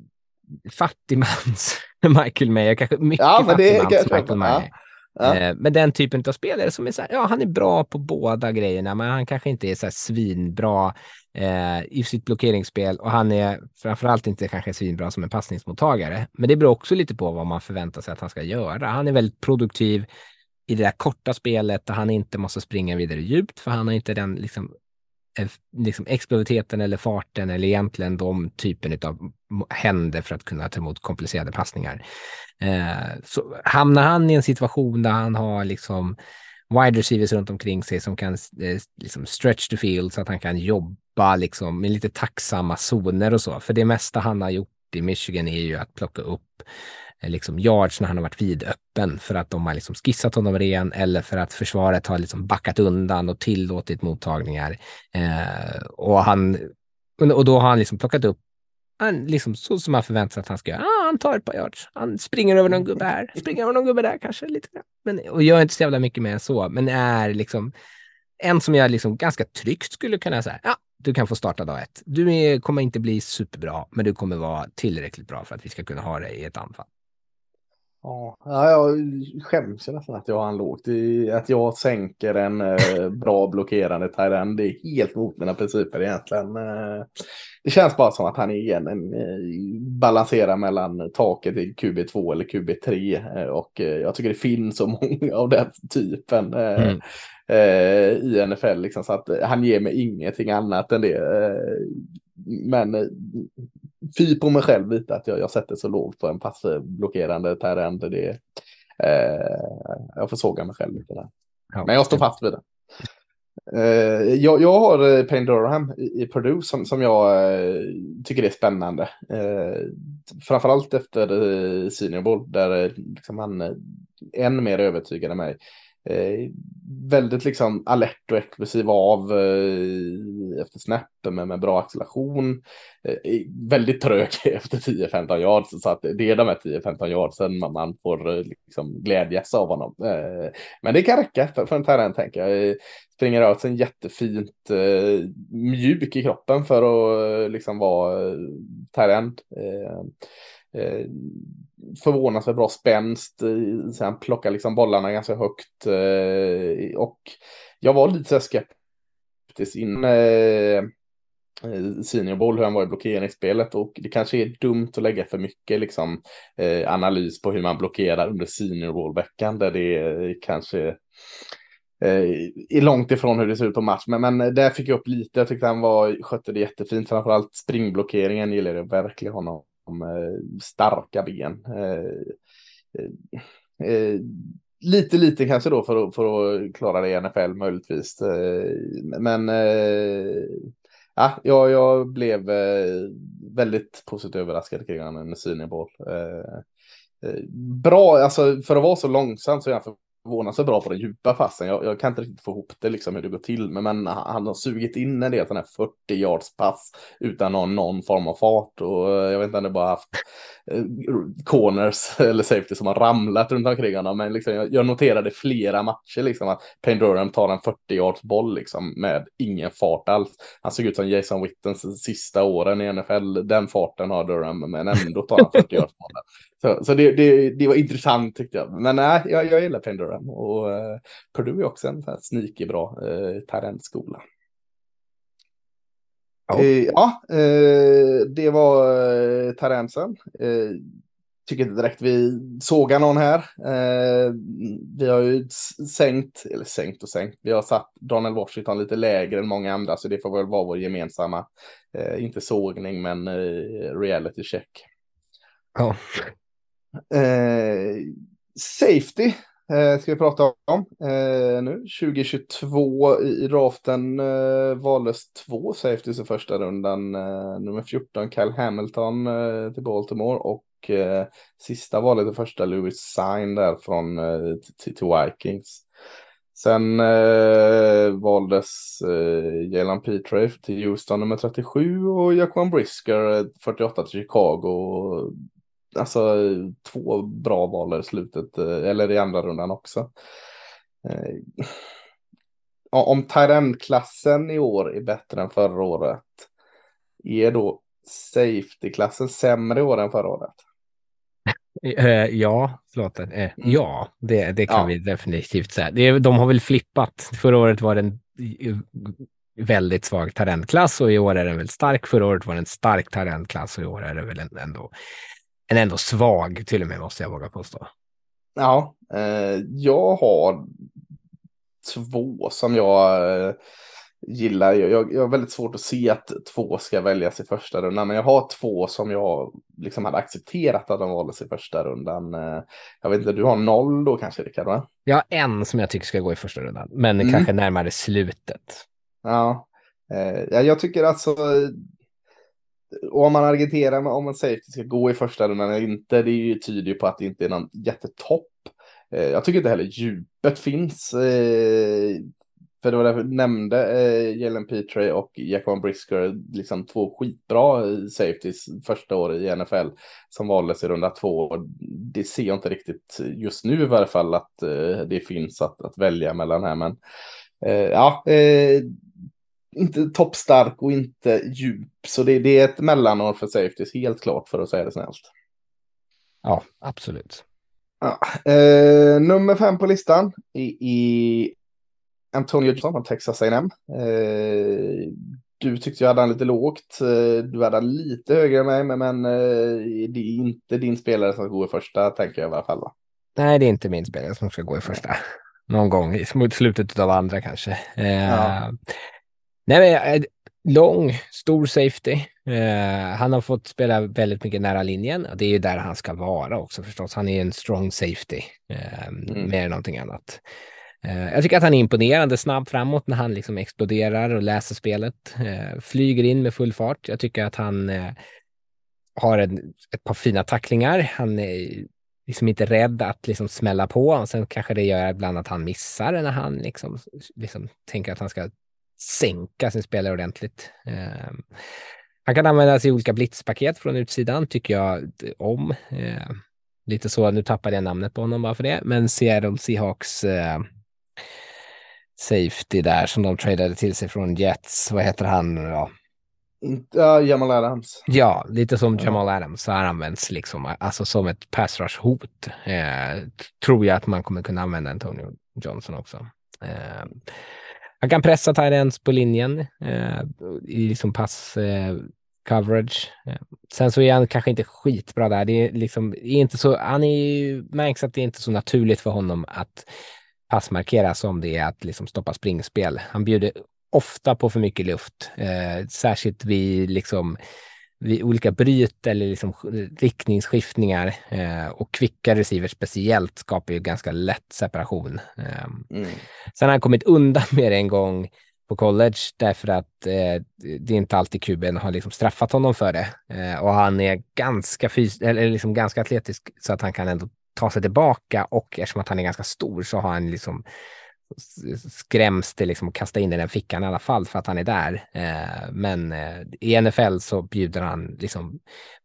fattigmans Michael Mayer, kanske mycket Ja, fattigmans Michael. Mayer. Ja. Eh, Men den typen av spelare som är så här, ja, han är bra på båda grejerna, men han kanske inte är så här svinbra eh, i sitt blockeringsspel och han är framförallt inte kanske svinbra som en passningsmottagare. Men det beror också lite på vad man förväntar sig att han ska göra. Han är väldigt produktiv i det där korta spelet där han inte måste springa vidare djupt, för han har inte den liksom, Eh, liksom explosiviteten eller farten eller egentligen de typen av händer för att kunna ta emot komplicerade passningar. Eh, så hamnar han i en situation där han har liksom wide receivers runt omkring sig som kan eh, liksom stretch the field så att han kan jobba liksom med lite tacksamma zoner och så. För det mesta han har gjort i Michigan är ju att plocka upp Eh, liksom yards när han har varit vidöppen för att de har liksom skissat honom ren eller för att försvaret har liksom backat undan och tillåtit mottagningar. Eh, och, han, och då har han liksom plockat upp han, liksom så som man förväntar sig att han ska göra. Ah, han tar ett par yards. Han springer över någon gubbe här, springer över någon gubbe där kanske lite grann. Men, och gör inte så jävla mycket mer än så, men är liksom en som jag liksom ganska tryggt skulle kunna säga, ja, du kan få starta dag ett. Du är, kommer inte bli superbra, men du kommer vara tillräckligt bra för att vi ska kunna ha dig i ett anfall. Ja, ja, jag skäms ju nästan att jag har han lågt. Att jag sänker en eh, bra blockerande tight end, det är helt mot mina principer egentligen. Eh, det känns bara som att han igen en eh, balanserar mellan taket i QB2 eller QB3 eh, och jag tycker det finns så många av den typen. Mm. i NFL. Liksom, så att han ger mig ingenting annat än det. Men fy på mig själv lite att jag, jag sätter så lågt på en passblockerande terrend. Det, eh, jag får såga mig själv lite där. Ja. Men jag står fast vid det. Eh, jag, jag har eh, Payne Durham i, i Purdue som, som jag eh, tycker är spännande. Eh, framförallt efter eh, Senior Bowl där eh, liksom han eh, än mer övertygade mig. Eh, väldigt liksom alert och explosiv av eh, efter snäppen men med bra acceleration. Eh, väldigt trög efter 10-15 yards så att det är de här 10-15 yardsen man, man får eh, liksom glädjas av honom. Eh, men det kan räcka för, för en terren tänker jag. Eh, springer ut sig jättefint eh, mjuk i kroppen för att eh, liksom vara eh, terren. Eh, eh, förvånansvärt bra spänst. eh, Sen plockar liksom bollarna ganska högt. eh, Och jag var lite skeptisk här sin in eh, seniorboll, hur han var i blockeringsspelet och det kanske är dumt att lägga för mycket liksom, eh, analys på hur man blockerar under seniorbollveckan där det eh, kanske eh, är långt ifrån hur det ser ut på match. Men, men där fick jag upp lite. Jag tyckte han var, skötte det jättefint. Framförallt springblockeringen gillade jag verkligen honom. Starka ben. Eh, eh, lite lite kanske då för att, för att klara det i NFL möjligtvis. Eh, men eh, ja, jag, jag blev eh, väldigt positivt överraskad kring honom med Senior Ball. Bra, alltså för att vara så långsam så är han förvånansvärt bra på den djupa passen. Jag, jag kan inte riktigt få ihop det liksom hur det går till, men, men han, har sugit in en del sådana här 40 yards pass utan någon, någon form av fart och eh, jag vet inte om det bara haft eh, corners eller safety som har ramlat runt omkring honom, men liksom, jag, jag noterade flera matcher liksom att Payne Durham tar en 40 yards boll liksom med ingen fart alls. Han såg ut som Jason Wittens sista åren i NFL. Den farten har Durham, men ändå tar han 40 yards bollen. Så, så det, det, det var intressant tyckte jag. Men nej, jag, jag gillar Payne Durham och uh, Purdue är också en sån här sneaky bra uh, talentskola. Ja, eh, ja eh, det var eh, Tarensen. Eh, tycker inte direkt vi sågar någon här. Eh, vi har ju sänkt, eller sänkt och sänkt, vi har satt Donald Washington lite lägre än många andra, så det får väl vara vår gemensamma, eh, inte sågning, men eh, reality check. Ja. Eh, safety eh, ska vi prata om eh, nu. 2022 i draften eh, valdes två safeties i första rundan. Eh, nummer 14 Kyle Hamilton eh, till Baltimore och eh, sista valet i första Lewis Sign där från eh, till, till Vikings. Sen eh, valdes eh, Jalen Petre till Houston nummer 37 och Jaquan Brisker eh, 48 till Chicago alltså två bra val i slutet, eh, eller i andra rundan också. Eh, om Tyrend-klassen i år är bättre än förra året, är då safety-klassen sämre i år än förra året? Uh, ja, förlåt. Mm. Ja, det, det kan ja. vi definitivt säga. De har väl flippat. Förra året var det en väldigt svag talentklass och i år är den väl stark. Förra året var det en stark talentklass och i år är det väl ändå en ändå svag till och med måste jag våga påstå. Ja, eh, jag har två som jag eh, gillar. Jag, jag har väldigt svårt att se att två ska väljas i första rundan, men jag har två som jag liksom hade accepterat att de valdes i första rundan. Eh, jag vet inte, du har noll då kanske Rickard? Va? Jag har en som jag tycker ska gå i första rundan, men mm. kanske närmare slutet. Ja, eh, jag tycker alltså och om man argumenterar med om en safety ska gå i första rundan eller inte, det är ju tyder på att det inte är någon jättetopp. Eh, jag tycker inte heller djupet finns. Eh, för det var därför jag nämnde eh, Jalen Petre och Jacob Brisker, liksom två skitbra eh, safeties första året i NFL som valdes i runda två. Det ser jag inte riktigt just nu i varje fall att eh, det finns att, att välja mellan här, men eh, ja, inte toppstark och inte djup. Så det, det är ett mellanår för safeties, helt klart för att säga det snällt. Ja, absolut. Ja, eh, nummer fem på listan är Antonio Johnson av Texas A&M. Eh, du tyckte jag hade han lite lågt. Eh, du hade han lite högre än mig, men, men eh, det är inte din spelare som ska gå i första, tänker jag i alla fall. Va? Nej, det är inte min spelare som ska gå i första. Någon gång i slutet av andra kanske. Eh, ja. Nej, men, eh, lång, stor safety. Uh, han har fått spela väldigt mycket nära linjen. Det är ju där han ska vara också förstås. Han är en strong safety, uh, mm. mer än någonting annat. Uh, jag tycker att han är imponerande snabb framåt när han liksom exploderar och läser spelet. flyger in med full fart. Jag tycker att han har en, ett par fina tacklingar. Han är liksom inte rädd att liksom smälla på. Och sen kanske det gör ibland att han missar när han liksom, liksom tänker att han ska sänka sin spelare ordentligt. Ehm, han kan användas i olika blitzpaket från utsidan, tycker jag om. Ehm, lite så, nu tappade jag namnet på honom bara för det, men Seattle Seahawks eh, safety där som de tradade till sig från Jets, vad heter han nu då? Ja, Jamal Adams. Ja, lite som Jamal Adams så har använts liksom, alltså som ett pass rush hot. Eh, tror jag att man kommer kunna använda Antonio Johnson också. Eh, han kan pressa Tyrens på linjen eh, i liksom pass eh, coverage. Eh, sen så är han kanske inte skitbra där. Det är liksom är inte så. Han är ju, märks att det är inte så naturligt för honom att passmarkera som det är att liksom stoppa springspel. Han bjuder ofta på för mycket luft, eh, särskilt vid liksom vid olika bryt eller liksom riktningsskiftningar eh, och kvicka receivers speciellt skapar ju ganska lätt separation. Eh, mm. Sen har han kommit undan med det en gång på college därför att eh, det är inte alltid kuben har liksom straffat honom för det. Eh, och han är ganska, fys eller liksom ganska atletisk så att han kan ändå ta sig tillbaka och eftersom att han är ganska stor så har han liksom skräms det liksom att kasta in i den fickan i alla fall för att han är där. Eh, men eh, i NFL så bjuder han liksom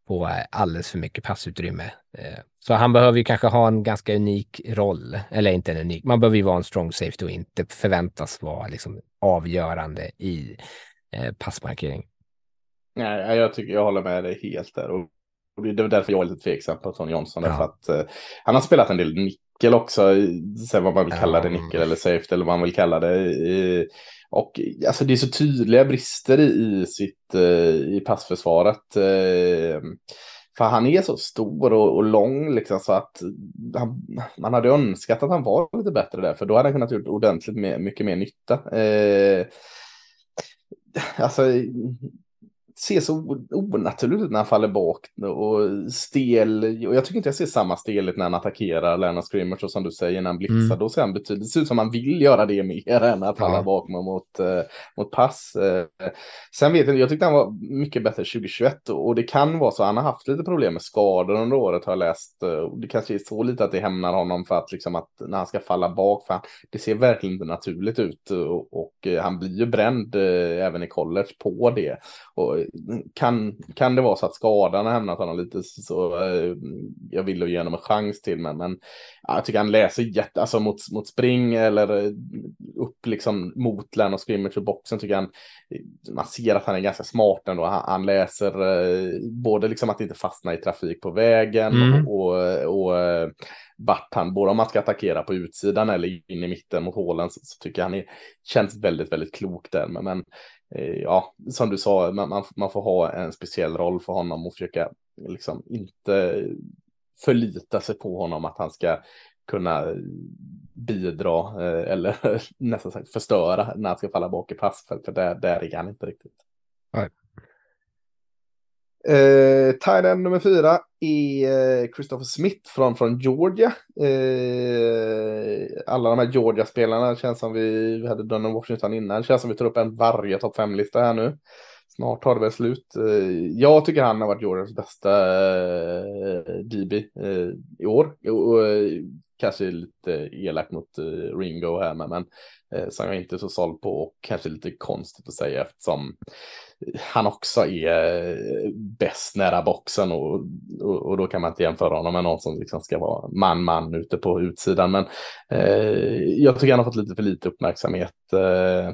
på alldeles för mycket passutrymme. Eh, så han behöver ju kanske ha en ganska unik roll, eller inte en unik, man behöver ju vara en strong safety och inte förväntas vara liksom avgörande i passmarkering. Nej, jag tycker jag håller med dig helt där. Och det är därför jag är lite tveksam på Tony Johnson. Ja. Därför att, han har spelat en del nick nickel också. Sen vad man vill kalla det, Ja. nickel eller safety eller vad man vill kalla det. Och alltså det är så tydliga brister i, sitt eh, i passförsvaret. eh, För han är så stor och, och lång liksom så att han, man hade önskat att han var lite bättre där. För då hade han kunnat gjort ordentligt med, mycket mer nytta. Eh, alltså ser så onaturligt ut när han faller bak och stel. Och jag tycker inte jag ser samma stelhet när han attackerar Lennart Scrimmage och som du säger när han blitzar. Mm. Då ser han betydligt, det ser ut som han vill göra det mer än att falla Ja. bak mot, eh, mot pass. Eh, Sen vet jag jag tyckte han var mycket bättre 2021 och det kan vara så. Han har haft lite problem med skador under året har jag läst. eh, Det kanske är så lite att det hämnar honom för att liksom att när han ska falla bak. För han, det ser verkligen inte naturligt ut och, och han blir ju bränd även i college på det. Och kan, kan det vara så att skadan har hämnat honom lite så, eh, jag vill ge honom en chans till men, men ja, jag tycker han läser jätte, alltså mot, mot spring eller eh, upp liksom mot Lennart och scrimmage och boxen tycker han man ser att han är ganska smart ändå. Han, han läser eh, både liksom att inte fastna i trafik på vägen Mm. och, och, och eh, vart han, både om man ska attackera på utsidan eller in i mitten mot hålen så, så tycker jag han är, känns väldigt, väldigt klok där. Men, men eh, Eh, ja, som du sa, man, man, man får ha en speciell roll för honom och försöka liksom inte förlita sig på honom att han ska kunna bidra eh, eller nästan sagt förstöra när han ska falla bak i pass för, för där, där är han inte riktigt. Nej. Eh, Thailand nummer fyra är eh, Christopher Smith från, från Georgia. Eh, alla de här Georgia-spelarna känns som vi, vi hade Dunnan Washington innan, känns som vi tar upp en varje topp fem-lista här nu. Snart tar det väl slut. Eh, jag tycker han har varit Georgias bästa eh, DB eh, i år. Och, och, eh, kanske lite elak mot eh, Ringo här men, men eh, som jag inte är så såld på och kanske lite konstigt att säga eftersom eh, han också är eh, bäst nära boxen och, och, och då kan man inte jämföra honom med någon som liksom ska vara man-man ute på utsidan. Men eh, jag tycker han har fått lite för lite uppmärksamhet. Eh,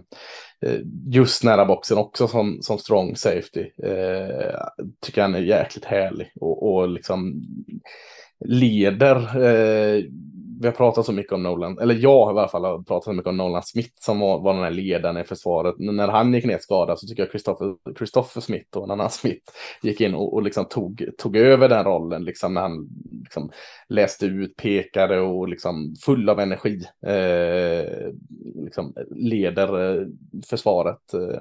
eh, just nära boxen också som, som strong safety. Eh, tycker han är jäkligt härlig och, och liksom leder. Vi har pratat så mycket om Nolan, eller jag i alla fall har pratat så mycket om Nolan Smith som var, var den här ledaren i försvaret. Men När han gick ner skadad så tycker jag Christopher, Christopher Smith och en annan Smith gick in och, och liksom tog, tog över den rollen liksom när han liksom läste ut, pekade och liksom full av energi eh, liksom leder eh, försvaret. Eh,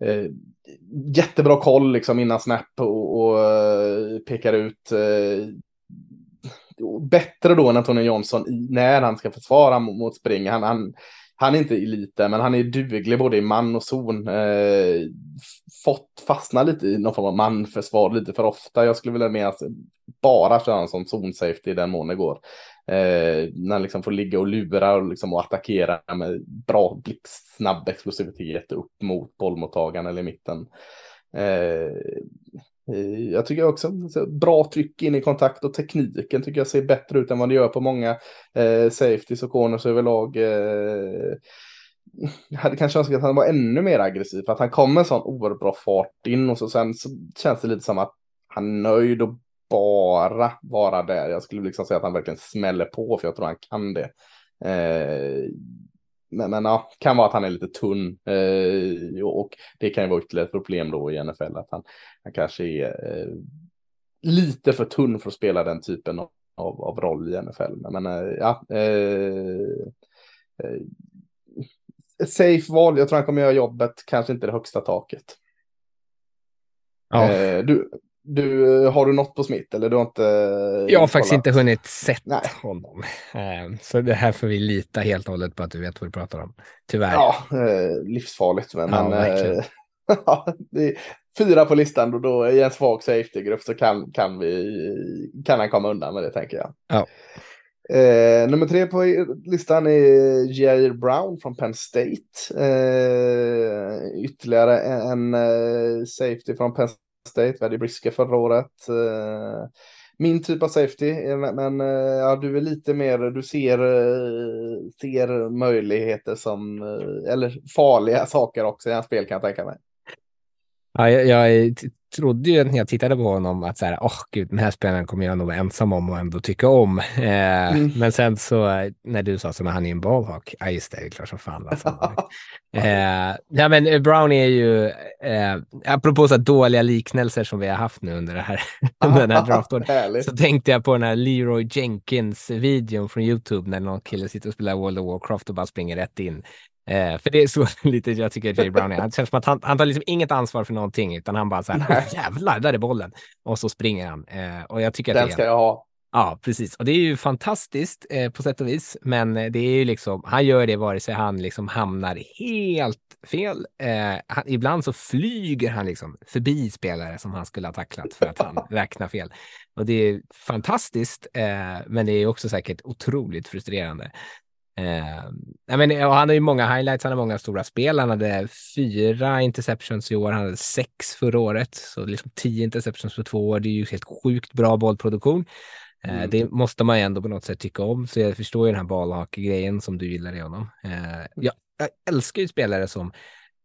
Eh, jättebra koll liksom innan snap och, och eh, pekar ut eh, bättre då än Antonio Johnson när han ska försvara mot, spring. Han, han, han är inte elite, men han är duglig både i man och zon. Eh, fått fastna lite i någon form av manförsvar lite för ofta. Jag skulle vilja mer bara köra en sån zon safety i den mån det går. Eh, när han liksom får ligga och lura och, liksom, och attackera med bra blixtsnabb explosivitet upp mot bollmottagaren eller i mitten. Eh, Eh, jag tycker också bra tryck in i kontakt och tekniken tycker jag ser bättre ut än vad det gör på många eh, safeties och corners överlag. Eh, jag hade kanske önskat att han var ännu mer aggressiv för att han kom med en sån oerhört bra fart in och så sen så känns det lite som att han är nöjd och bara vara där. Jag skulle liksom säga att han verkligen smäller på för jag tror han kan det. Eh, men, men ja, kan vara att han är lite tunn eh, och det kan ju vara ytterligare ett problem då i NFL att han, han kanske är eh, lite för tunn för att spela den typen av, av, av roll i NFL. Men, men eh, ja, eh, eh, safe val. Jag tror han kommer göra jobbet, kanske inte det högsta taket. Ja. Eh, du, du, har du något på Smith eller du har inte? Jag har faktiskt kollat? inte hunnit sett Nej. honom. Eh, Så det här får vi lita helt och hållet på att du vet vad du pratar om. Tyvärr. Ja, eh, livsfarligt. Men, Ja, men eh, fyra på listan och då i en svag safety-grupp så kan, kan, vi, kan han komma undan med det tänker jag. Ja. Eh, nummer tre på listan är Jair Brown från Penn State. Eh, ytterligare en, en eh, safety från Penn State. Vi hade Brisker förra året. Eh, min typ av safety, eh, men, eh, ja, du är lite mer, du ser, ser möjligheter som, eller farliga saker också i hans spel kan jag tänka mig. Ja, jag, jag är- trodde ju när jag tittade på honom att så här, åh oh, gud, den här spelaren kommer jag nog vara ensam om och ändå tycka om. Eh, mm. Men sen så när du sa så, men han är en ballhawk, ja just det, det är klart som fan. Alltså. eh, ja men Brown är ju, eh, apropå så dåliga liknelser som vi har haft nu under det här, den här draftåret, så tänkte jag på den här Leroy Jenkins-videon från YouTube när någon kille sitter och spelar World of Warcraft och bara springer rätt in. Eh, för det är så lite jag tycker Jay Brown är. Det känns som att han, han tar liksom inget ansvar för någonting, utan han bara så här, jävlar, där är bollen. Och så springer han. Eh, och jag tycker att Den det ska jag ha. Ja, precis. Och det är ju fantastiskt eh, på sätt och vis. Men eh, det är ju liksom, han gör det vare sig han liksom hamnar helt fel. Eh, han, ibland så flyger han liksom förbi spelare som han skulle ha tacklat för att han räknar fel. Och det är fantastiskt, eh, men det är också säkert otroligt frustrerande. Eh, men, han har ju många highlights, han har många stora spel. Han hade fyra interceptions i år, han hade sex förra året. Så liksom tio interceptions på två år, det är ju helt sjukt bra bollproduktion. Eh, mm. Det måste man ju ändå på något sätt tycka om, så jag förstår ju den här ballhake-grejen som du gillar i honom. Eh, jag, jag, älskar ju spelare som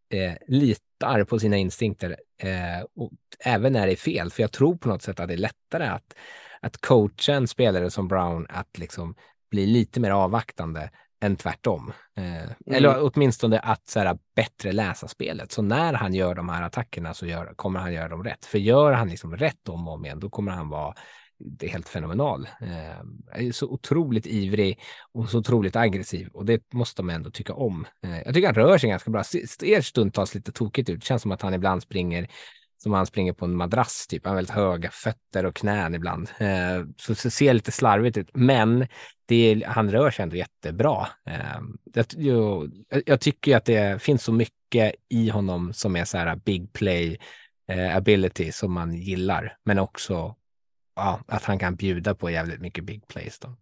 eh, litar på sina instinkter, eh, och även när det är fel, för jag tror på något sätt att det är lättare att, att coacha en spelare som Brown att liksom bli lite mer avvaktande än tvärtom. Eh, mm. Eller åtminstone att så här, bättre läsa spelet. Så när han gör de här attackerna så gör, kommer han göra dem rätt. För gör han liksom rätt om och om igen, då kommer han vara det är helt fenomenal. Eh, så otroligt ivrig och så otroligt aggressiv och det måste man ändå tycka om. Eh, jag tycker han rör sig ganska bra. Ser stundtals lite tokigt ut. Känns som att han ibland springer som han springer på en madrass, typ. Han har väldigt höga fötter och knän ibland. Eh, så det ser lite slarvigt ut, men det är, han rör sig ändå jättebra. Eh, jag, jag, jag, tycker att det finns så mycket i honom som är så här big play eh, ability som man gillar, men också ja, att han kan bjuda på jävligt mycket big plays. Då.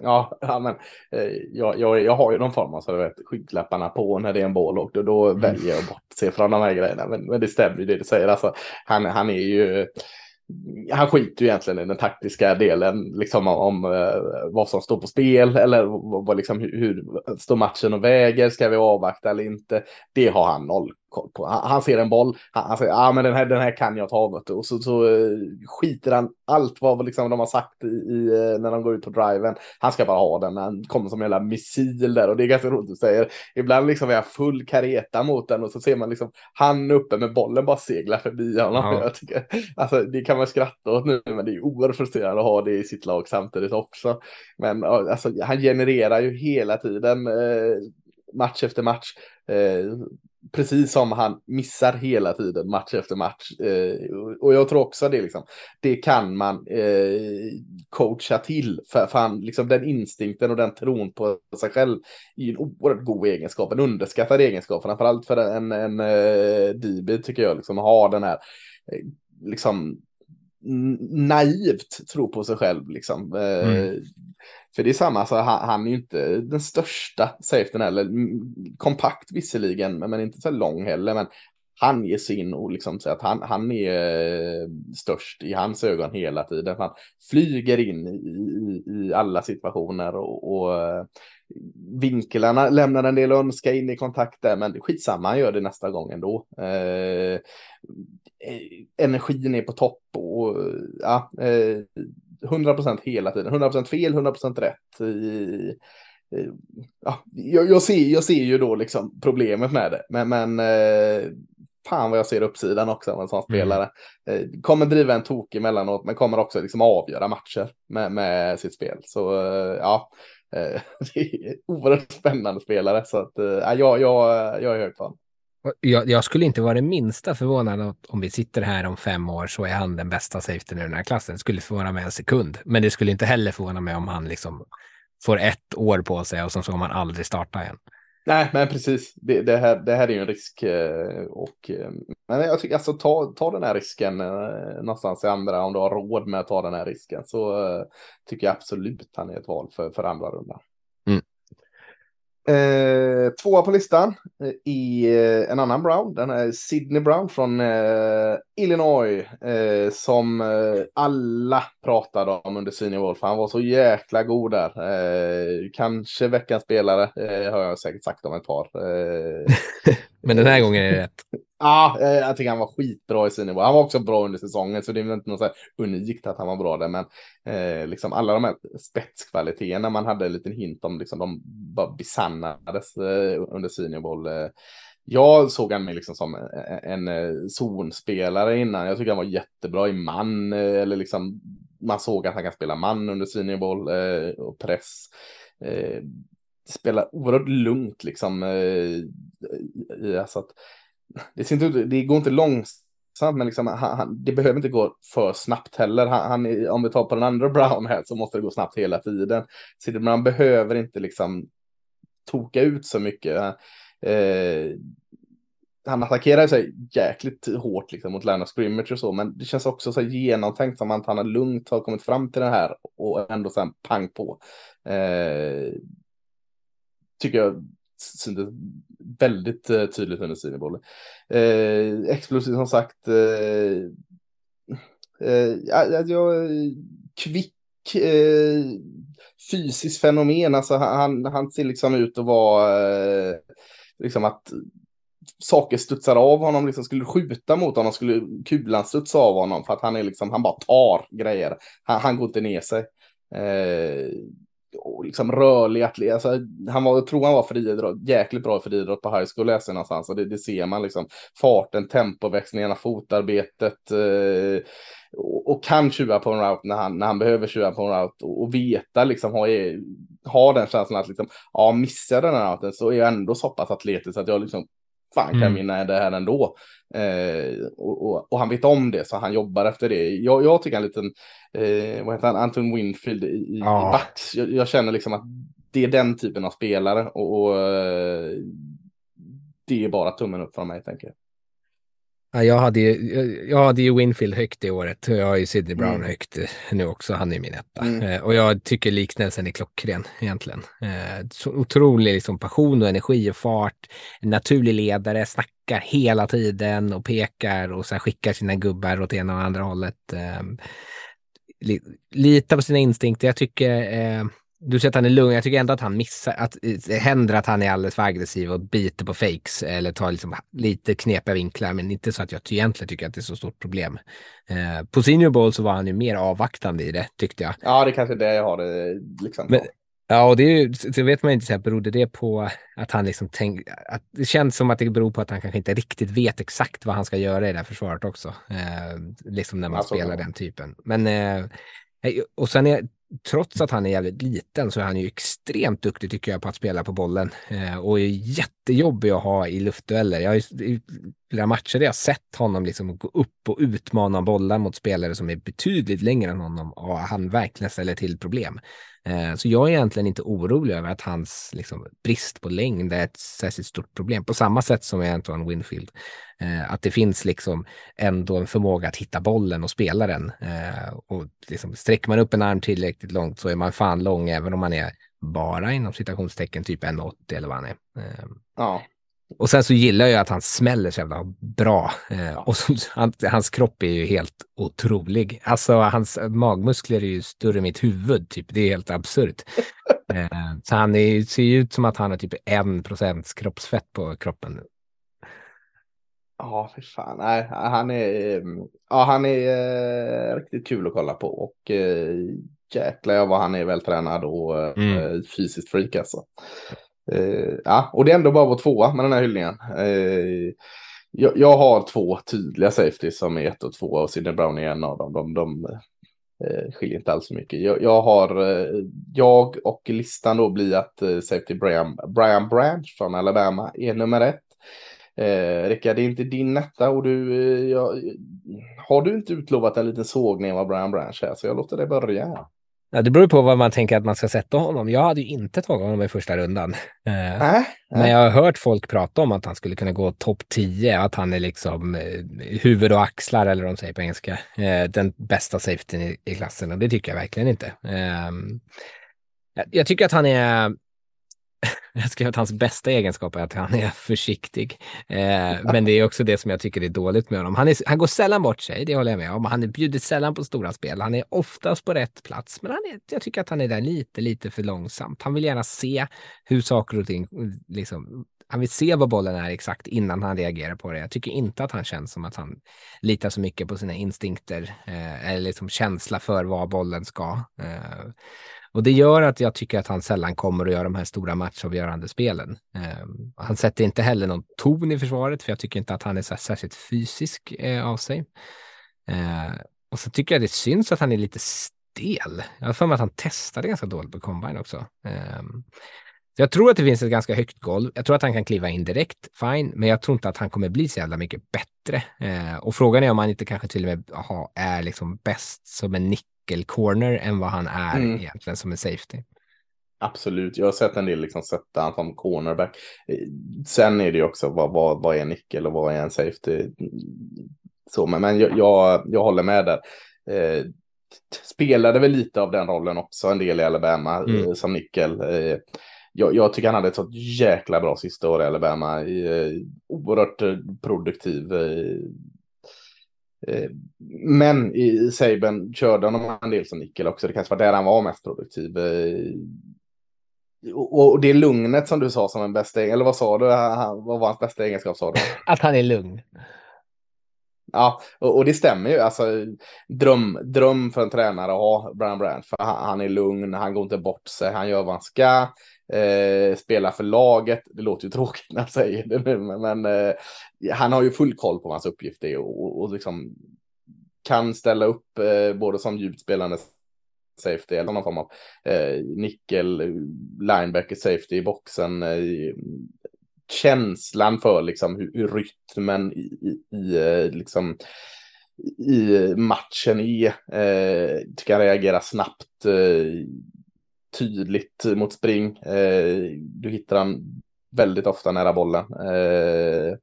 Ja, ja men eh, jag, jag, jag har ju någon form av så vet, skygglapparna på när det är en boll och då, då mm. väljer jag bort se från de här grejerna. Men, men det stämmer ju det du säger. Alltså, han, han är ju han skiter ju egentligen i den taktiska delen, liksom om, uh, vad som står på spel eller vad, liksom, hur, hur står matchen och väger, ska vi avvakta eller inte? Det har han noll koll på. Han, han ser en boll, han, han säger ja ah, men den här, den här kan jag ta, och så, så uh, skiter han allt vad liksom, de har sagt i, i, uh, när de går ut på driven. Han ska bara ha den, han kommer som en jävla missil där och det är ganska roligt att säga. Ibland liksom är jag full kareta mot den och så ser man liksom han uppe med bollen bara segla förbi honom. Ja. Jag tycker, alltså, det kan man skratta åt nu, men det är oerhört frustrerande att ha det i sitt lag samtidigt också. Men alltså, han genererar ju hela tiden eh, match efter match. Eh, precis som han missar hela tiden match efter match. Eh, och jag tror också det liksom, det kan man eh, coacha till. För, för han, liksom den instinkten och den tron på sig själv är en oerhört god egenskap, en underskattad egenskap, framförallt för en, en, en eh, DB tycker jag, liksom ha den här, eh, liksom naivt tro på sig själv liksom. Eh, mm. För det är samma, han, han är ju inte den största safetyn heller. Kompakt visserligen, men inte så lång heller. Men han ger sig in och liksom säger att han, han är eh, störst i hans ögon hela tiden. Han flyger in i, i, i alla situationer och, och eh, vinklarna lämnar en del önska in i kontakt där, men skitsamma, han gör det nästa gång ändå. Eh, eh energin är på topp och ja, eh, 100% hela tiden. 100% fel, 100% rätt. I, ja, jag, jag, ser, jag ser ju då liksom problemet med det. Men, men eh, fan vad jag ser uppsidan också av en sån mm. spelare. Eh, kommer driva en tok emellanåt, men kommer också liksom avgöra matcher med, med sitt spel. Så eh, ja, eh, det är oerhört spännande spelare. Så att, ja, jag, jag, jag är hög på honom. Jag, jag, skulle inte vara det minsta förvånad om vi sitter här om fem år så är han den bästa safetyn i den här klassen. Det skulle förvåna mig en sekund. Men det skulle inte heller förvåna mig om han liksom får ett år på sig och så kommer han aldrig starta igen. Nej, men precis. Det, det, här, det här är ju en risk. Eh, och, eh, men jag tycker alltså ta, ta den här risken eh, någonstans i andra om du har råd med att ta den här risken. Så tycker jag absolut han är ett val för, för andra rundan. Eh, tvåa på listan eh, i eh, en annan Brown. Den är Sidney Brown från eh, Illinois. Eh, som eh, alla pratade om under Senior Wolf. Han var så jäkla god där. Eh, kanske veckans spelare eh, har jag säkert sagt om ett par. Eh. Men den här gången är det rätt. Ja, ah, jag tycker han var skitbra i sin nivå. Han var också bra under säsongen, så det är väl inte något så unikt att han var bra där. Men eh, liksom alla de här spetskvaliteterna man hade en liten hint om, liksom, de bara besannades eh, under senior bowl. Eh. Jag såg han mig liksom som eh, en, en zonspelare innan. Jag tycker han var jättebra i man, eller liksom man såg att han kan spela man under senior bowl eh, och press. Eh, oerhört lugnt liksom. Eh, alltså att, det, inte, det går inte långsamt, men liksom, han, han, det behöver inte gå för snabbt heller. Han, han, om vi tar på den andra Brown här så måste det gå snabbt hela tiden. Så det, man behöver inte liksom toka ut så mycket. Eh, han attackerar sig jäkligt hårt liksom mot Lärna Scrimmage och så, men det känns också så genomtänkt som att han har lugnt har kommit fram till det här och ändå sen pang på. Eh, tycker jag syntes väldigt eh, tydligt under Sinibolle. Eh, explosiv som sagt. Eh, eh, jag, kvick eh, fysiskt fenomen. Alltså han, han ser liksom ut att vara eh, liksom att saker studsar av honom, liksom skulle skjuta mot honom skulle kulan studsa av honom för att han är liksom, han bara tar grejer. Han, han går inte ner sig. Eh, Liksom rörlig atlet. Alltså, han var, jag tror han var friidrott, jäkligt bra friidrott på high school läser någonstans. Och det, det ser man liksom. Farten, tempoväxlingarna, fotarbetet. Eh, och, och, kan tjuva på en route när han, när han behöver tjuva på en route. Och, och veta liksom, ha, ha den känslan att liksom, ja, missar den här routen så är jag ändå så pass atletisk att jag liksom fan kan mm. vinna det här ändå. Eh, och, och, och, han vet om det så han jobbar efter det. Jag, jag tycker en liten, eh, vad heter han, Anton Winfield i, ja. i Bucks. Jag, jag, känner liksom att det är den typen av spelare och, och eh, det är bara tummen upp från mig tänker jag. Ja, jag, hade ju, jag hade ju Winfield högt i året och jag har ju Sidney Brown mm. högt nu också. Han är min etta. Mm. Eh, och jag tycker liknelsen är klockren egentligen. Eh, så otrolig liksom, passion och energi och fart. En naturlig ledare, snackar hela tiden och pekar och så skickar sina gubbar åt ena och andra hållet. Eh, li, lita på sina instinkter. Jag tycker eh, du säger att han är lugn. Jag tycker ändå att han missar, att det händer att han är alldeles för aggressiv och biter på fakes eller tar liksom lite knepiga vinklar, men inte så att jag egentligen tycker att det är så stort problem. Eh, på senior bowl så var han ju mer avvaktande i det, tyckte jag. Ja, det är kanske är det jag har det liksom. Men, ja, och det, är ju, det vet man inte, så här, berodde det på att han liksom tänk, att det känns som att det beror på att han kanske inte riktigt vet exakt vad han ska göra i det här försvaret också. Eh, liksom när man alltså, spelar den typen. Men eh, och sen är, trots att han är jävligt liten så är han ju extremt duktig tycker jag på att spela på bollen eh, och är jättejobbig att ha i luftdueller. Jag har i flera matcher där jag sett honom liksom gå upp och utmana bollar mot spelare som är betydligt längre än honom och han verkligen ställer till problem. Eh, så jag är egentligen inte orolig över att hans liksom, brist på längd är ett särskilt stort problem. På samma sätt som med Antoine Winfield. Eh, att det finns liksom ändå en förmåga att hitta bollen och spela den. Eh, och liksom, sträcker man upp en arm tillräckligt långt så är man fan lång även om man är bara inom citationstecken typ 1,80 eller vad han är. Ja. Och sen så gillar jag att han smäller så jävla bra. Eh, och så, han, hans kropp är ju helt otrolig. Alltså hans magmuskler är ju större än mitt huvud, typ. Det är helt absurt. eh, så han är, ser ju ut som att han har typ en procents kroppsfett på kroppen. Ja, för fan. Nej, han är, ja, han är eh, riktigt kul att kolla på och eh, jäklar vad han är vältränad och eh, mm. fysiskt freak alltså. Eh, ja, och det är ändå bara vår tvåa med den här hyllningen. Eh, jag, jag, har två tydliga safeties som är ett och två och Sidney Brown är en av dem. De, de eh, skiljer inte alls så mycket. Jag, jag, har, eh, jag och listan då blir att eh, safety Brian, Brian Branch från Alabama är nummer ett. Eh, Rickard, det är inte din etta och du, eh, jag, har du inte utlovat en liten sågning av Brian Branch här så jag låter det börja. Ja, det beror på vad man tänker att man ska sätta honom. Jag hade ju inte tagit honom i första rundan. Äh, äh. Men jag har hört folk prata om att han skulle kunna gå topp 10, att han är liksom eh, huvud och axlar, eller vad de säger på engelska, eh, den bästa safetyn i, klassen. Och det tycker jag verkligen inte. Eh, jag tycker att han är jag skrev att hans bästa egenskap är att han är försiktig. Eh, men det är också det som jag tycker är dåligt med honom. Han, är, han går sällan bort sig, det håller jag med om. Han bjuder sällan på stora spel. Han är oftast på rätt plats, men han är, jag tycker att han är där lite, lite för långsamt. Han vill gärna se hur saker och ting liksom han vill se vad bollen är exakt innan han reagerar på det. Jag tycker inte att han känns som att han litar så mycket på sina instinkter eh, eller liksom känsla för vad bollen ska. Eh, och det gör att jag tycker att han sällan kommer att göra de här stora matchavgörande spelen. Eh, han sätter inte heller någon ton i försvaret, för jag tycker inte att han är så särskilt fysisk eh, av sig. Eh, och så tycker jag det syns att han är lite stel. Jag har för mig att han testade ganska dåligt på combine också. Ehm, så jag tror att det finns ett ganska högt golv. Jag tror att han kan kliva in direkt, fine, men jag tror inte att han kommer bli så jävla mycket bättre. Eh, och frågan är om han inte kanske till och med aha, är liksom bäst som en nickel-corner än vad han är mm. egentligen som en safety. Absolut, jag har sett en del liksom sätta han som cornerback. Sen är det ju också vad, vad, vad är nickel och vad är en safety? Så, men, men jag, jag, jag håller med där. Eh, spelade väl lite av den rollen också, en del i Alabama mm. eh, som nickel. Eh, jag, jag, tycker han hade ett sånt jäkla bra sista år i Alabama. Eh, oerhört eh, produktiv. Eh, eh, men i Saben körde honom en del som nickel också. Det kanske var där han var mest produktiv. Och, och det lugnet som du sa som en bästa, eller vad sa du? vad var hans bästa egenskap sa du? Att han är lugn. Ja, och, och, det stämmer ju. Alltså, dröm, dröm för en tränare att ha Brian Branch. För han, han, är lugn, han går inte bort sig, han gör vad han ska. Eh, spelar för laget. Det låter ju tråkigt när jag säger det nu, men, men eh, han har ju full koll på vad hans uppgift är och, och, och liksom kan ställa upp eh, både som djupt spelande safety eller någon form av eh, nickel, linebacker safety i boxen. Eh, känslan för liksom hur, hur rytmen i, i, i, eh, liksom i matchen är. Eh, kan reagera snabbt, eh, tydligt mot spring. Eh, du hittar han väldigt ofta nära bollen. Eh,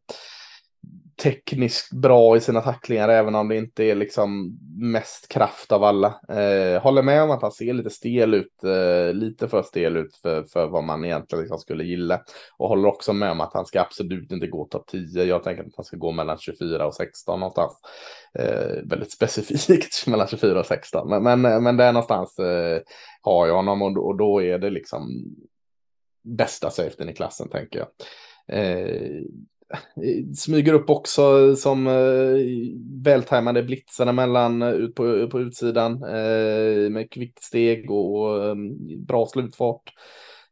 Tekniskt bra i sina tacklingar, även om det inte är liksom mest kraft av alla. Eh, håller med om att han ser lite stel ut, eh, lite för stel ut för, för vad man egentligen liksom skulle gilla. Och håller också med om att han ska absolut inte gå topp 10. Jag tänker att han ska gå mellan 24 och 16 någonstans. Eh, väldigt specifikt mellan 24 och 16, men, men, eh, men där någonstans eh, har jag honom och, och då är det liksom bästa safetyn i klassen tänker jag. Eh, smyger upp också som eh, vältajmade blitzarna mellan eh, ut på, på utsidan eh, med kvickt steg och, och eh, bra slutfart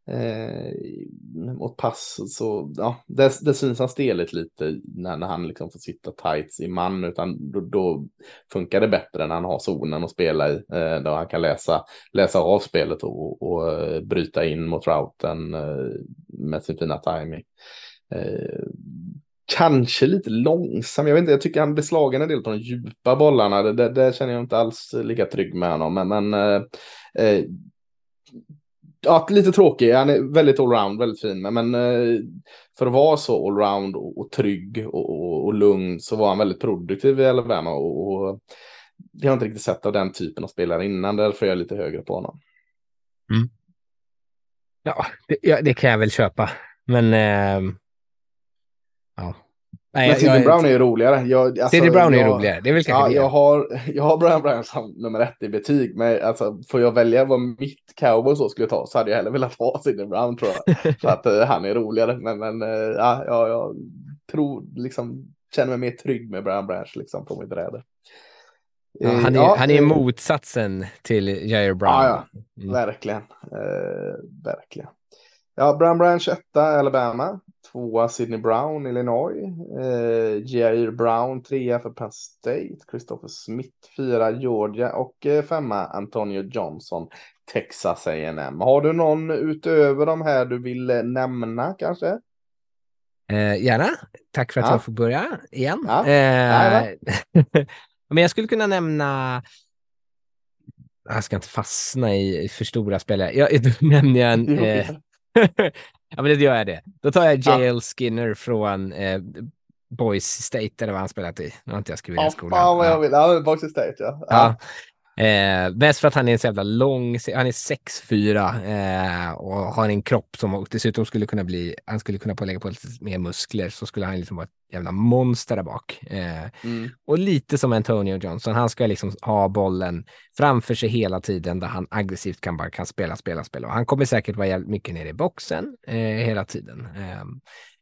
eh, mot pass. Så ja, det, det syns han steligt lite när, när han liksom får sitta tights i man, utan då, då funkar det bättre när han har zonen att spela i, eh, där han kan läsa, läsa av spelet och, och, och eh, bryta in mot routen eh, med sin fina timing. Eh, kanske lite långsam. Jag vet inte, jag tycker han blir slagen en del på de djupa bollarna. Det, det, det känner jag inte alls lika trygg med honom. Men, men eh, eh, ja, lite tråkig. Han är väldigt allround, väldigt fin. Men, men eh, för att vara så allround och, och trygg och, och, och, lugn så var han väldigt produktiv i Alabama. Och, och det har jag inte riktigt sett av den typen av spelare innan. Därför är jag lite högre på honom. Mm. Ja, det, ja, det kan jag väl köpa. Men eh. Nej, men Sidney Brown är ju roligare. Jag, alltså, Brown är jag, roligare. Det är väl ja, jag har, jag har Brian Brown som nummer ett i betyg. Men alltså, får jag välja vad mitt cowboy så skulle ta så hade jag hellre velat ha Sidney Brown tror jag. för att uh, han är roligare. Men, men uh, ja, jag, jag tror liksom känner mig mer trygg med Brian Branch liksom på mitt bräde. Ja, han, är, ja, han är motsatsen till Jair Brown. Ja, ja. Mm. verkligen. Uh, verkligen. Ja, Brian Branch etta, Alabama tvåa Sidney Brown, Illinois. Eh, Jair Brown, trea för Penn State. Christopher Smith, fyra Georgia och eh, femma Antonio Johnson, Texas A&M. Har du någon utöver de här du vill eh, nämna kanske? Eh, gärna. Tack för att ja. jag får börja igen. Ja. Eh, men jag skulle kunna nämna jag ska inte fastna i för stora spelare. Jag, jag nämner en, eh, ja, men det gör jag det. Då tar jag JL ja. Skinner från eh, Boys State, eller vad han spelat i. Nu har inte jag skrivit ja, den skolan. Fan vad jag vill. Ja, Boys State, ja. ja. Eh, mest för att han är en så jävla lång, han är 6'4 eh, och har en kropp som dessutom skulle kunna bli, han skulle kunna lägga på lite mer muskler så skulle han liksom vara ett jävla monster där bak. Eh, mm. Och lite som Antonio Johnson, han ska liksom ha bollen framför sig hela tiden där han aggressivt kan bara kan spela, spela, spela. Och han kommer säkert vara mycket nere i boxen eh, hela tiden.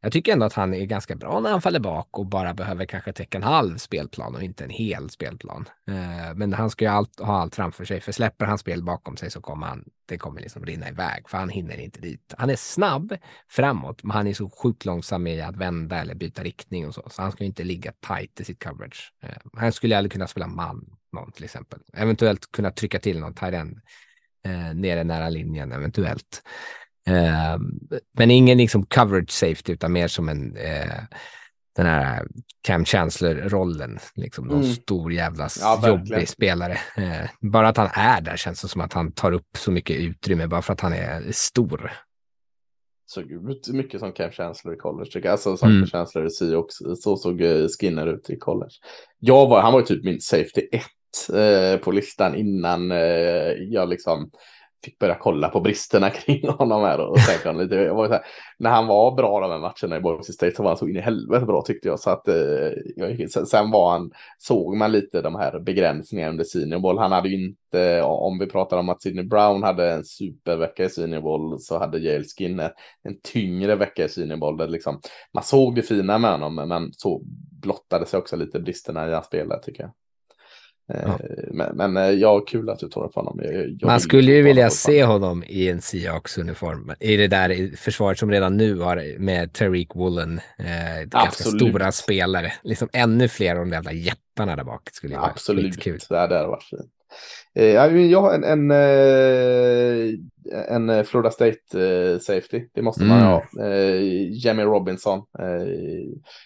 Jag tycker ändå att han är ganska bra när han faller bak och bara behöver kanske täcka en halv spelplan och inte en hel spelplan. Eh, men han ska ju allt, ha allt framför sig, för släpper han spel bakom sig så kommer han, det kommer liksom rinna iväg, för han hinner inte dit. Han är snabb framåt, men han är så sjukt långsam i att vända eller byta riktning och så, så han ska inte ligga tight i sitt coverage. Eh, han skulle aldrig kunna spela man någon till exempel, eventuellt kunna trycka till någon tight end eh, nere nära linjen eventuellt. Eh, men ingen liksom coverage safety utan mer som en eh, den här Cam Chancellor-rollen, liksom någon Mm. stor jävla Ja, verkligen. jobbig spelare. Eh, bara att han är där känns det som att han tar upp så mycket utrymme bara för att han är stor. Såg ut mycket som Cam Chancellor i college, tycker jag. Alltså som Mm. Chancellor i Seahawks, så såg eh, Skinner ut i college. Jag var, han var typ min safety 1 eh, på listan innan eh, jag liksom fick börja kolla på bristerna kring honom här och tänka honom lite. Jag var så här, när han var bra de här matcherna i Boise State så var han så in i helvete bra tyckte jag. Så att eh, jag, sen, sen var han, såg man lite de här begränsningarna under senior bowl. Han hade ju inte, om vi pratar om att Sidney Brown hade en supervecka i senior bowl så hade Yale Skinner en tyngre vecka i senior bowl. Där liksom, man såg det fina med honom men så blottade sig också lite bristerna i hans spel tycker jag. Eh, Ja. Men, men eh, ja, kul att du tar upp honom. Jag, jag Man skulle ju vilja se honom i en Seahawks-uniform. I det där försvaret som redan nu har med Tariq Woolen. Eh, ganska Absolut. stora spelare. Liksom ännu fler av de jättarna där bak. Skulle ju vara Absolut, skitkul. det hade varit fint. Eh, ja, men Jag har en, en, eh, en eh, Florida State safety, det måste man Mm. ha. Jamie Robinson,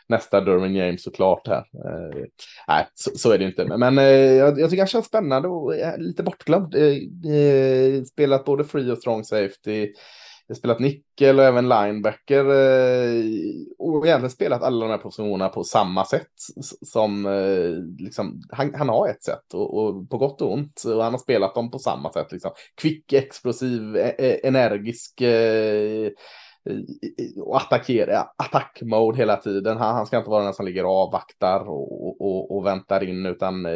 nästa Derwin James såklart här. Nej, så, så är det inte. Men, jag, jag tycker han känns spännande och lite bortglömd. Spelat både free och strong safety. Jag spelat nickel och även linebacker. Eh, och egentligen spelat alla de här positionerna på samma sätt. Som eh, liksom, han, han har ett sätt och, och på gott och ont. Och han har spelat dem på samma sätt. Liksom. Kvick, explosiv, e-, e-, energisk. Eh, och attackera, attackmode hela tiden. Han, han ska inte vara den som ligger och avvaktar och, och, och väntar in utan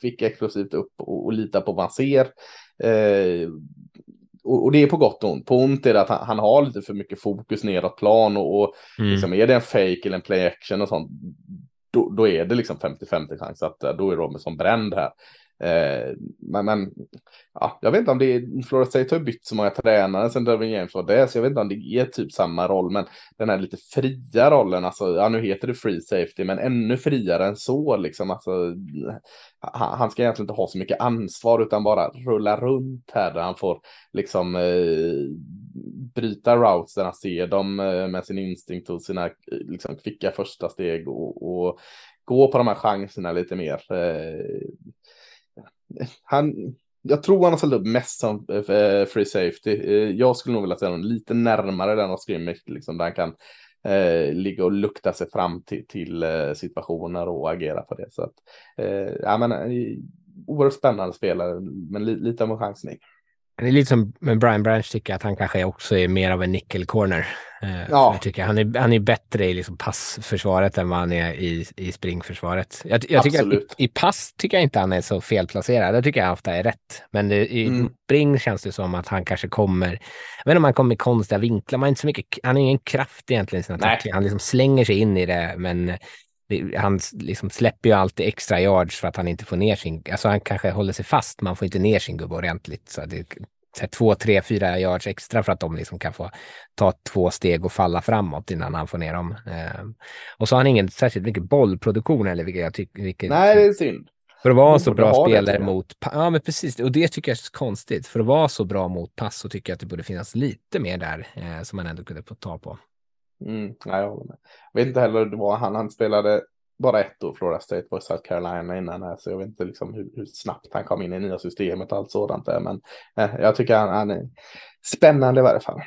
kvick explosivt upp och, och lita på vad han ser. Eh, och, och det är på gott och ont. På ont är det att han, han har lite för mycket fokus neråt plan och, och Mm. liksom, är det en fake eller en play action och sånt, då, då är det liksom 50-50 chans att eh, då är Robinson bränd här. Eh, men, men ja, jag vet inte om det är, Florida State har ju bytt så många tränare sen Derwin James var det, så jag vet inte om det är typ samma roll, men den här lite fria rollen, alltså, ja nu heter det free safety, men ännu friare än så liksom, alltså, han, han ska egentligen inte ha så mycket ansvar utan bara rulla runt här där han får liksom eh, bryta routes där han ser dem eh, med sin instinkt och sina eh, liksom kvicka första steg och, och gå på de här chanserna lite mer. Eh, han, jag tror han har ställt upp mest som eh, free safety. Eh, jag skulle nog vilja säga honom lite närmare den av scrimmage, liksom, där han kan eh, ligga och lukta sig fram till, till eh, situationer och agera på det. Så att, eh, ja, men, oerhört spännande spelare, men li, lite av en chansning. Det är lite som med Brian Branch tycker jag att han kanske också är mer av en nickel corner. Eh, Ja. Jag tycker han är, han är bättre i liksom passförsvaret än vad han är i, i springförsvaret. Jag, jag tycker i, i pass tycker jag inte han är så felplacerad. Jag tycker jag ofta är rätt. Men det, i Mm. spring känns det som att han kanske kommer, jag vet inte om han kommer i konstiga vinklar, man inte så mycket, han har ingen kraft egentligen i sina tacklingar. Han liksom slänger sig in i det, men det, han liksom släpper ju alltid extra yards för att han inte får ner sin, alltså han kanske håller sig fast, man får inte ner sin gubbe ordentligt. Så det, så här, två, tre, fyra yards extra för att de liksom kan få ta två steg och falla framåt innan han får ner dem. Eh, och så har han ingen särskilt mycket bollproduktion eller vilket jag tycker, Nej, det är synd. för att vara så bra det, spelare jag. mot, ja men precis, och det tycker jag är konstigt. För att vara så bra mot pass så tycker jag att det borde finnas lite mer där eh, som man ändå kunde få ta på. Mm, nej, jag håller med. Jag vet inte heller, var han, han spelade bara ett år Florida State var South Carolina innan här, så jag vet inte liksom hur, hur snabbt han kom in i nya systemet och allt sådant där, men eh, jag tycker han, han är spännande i varje fall.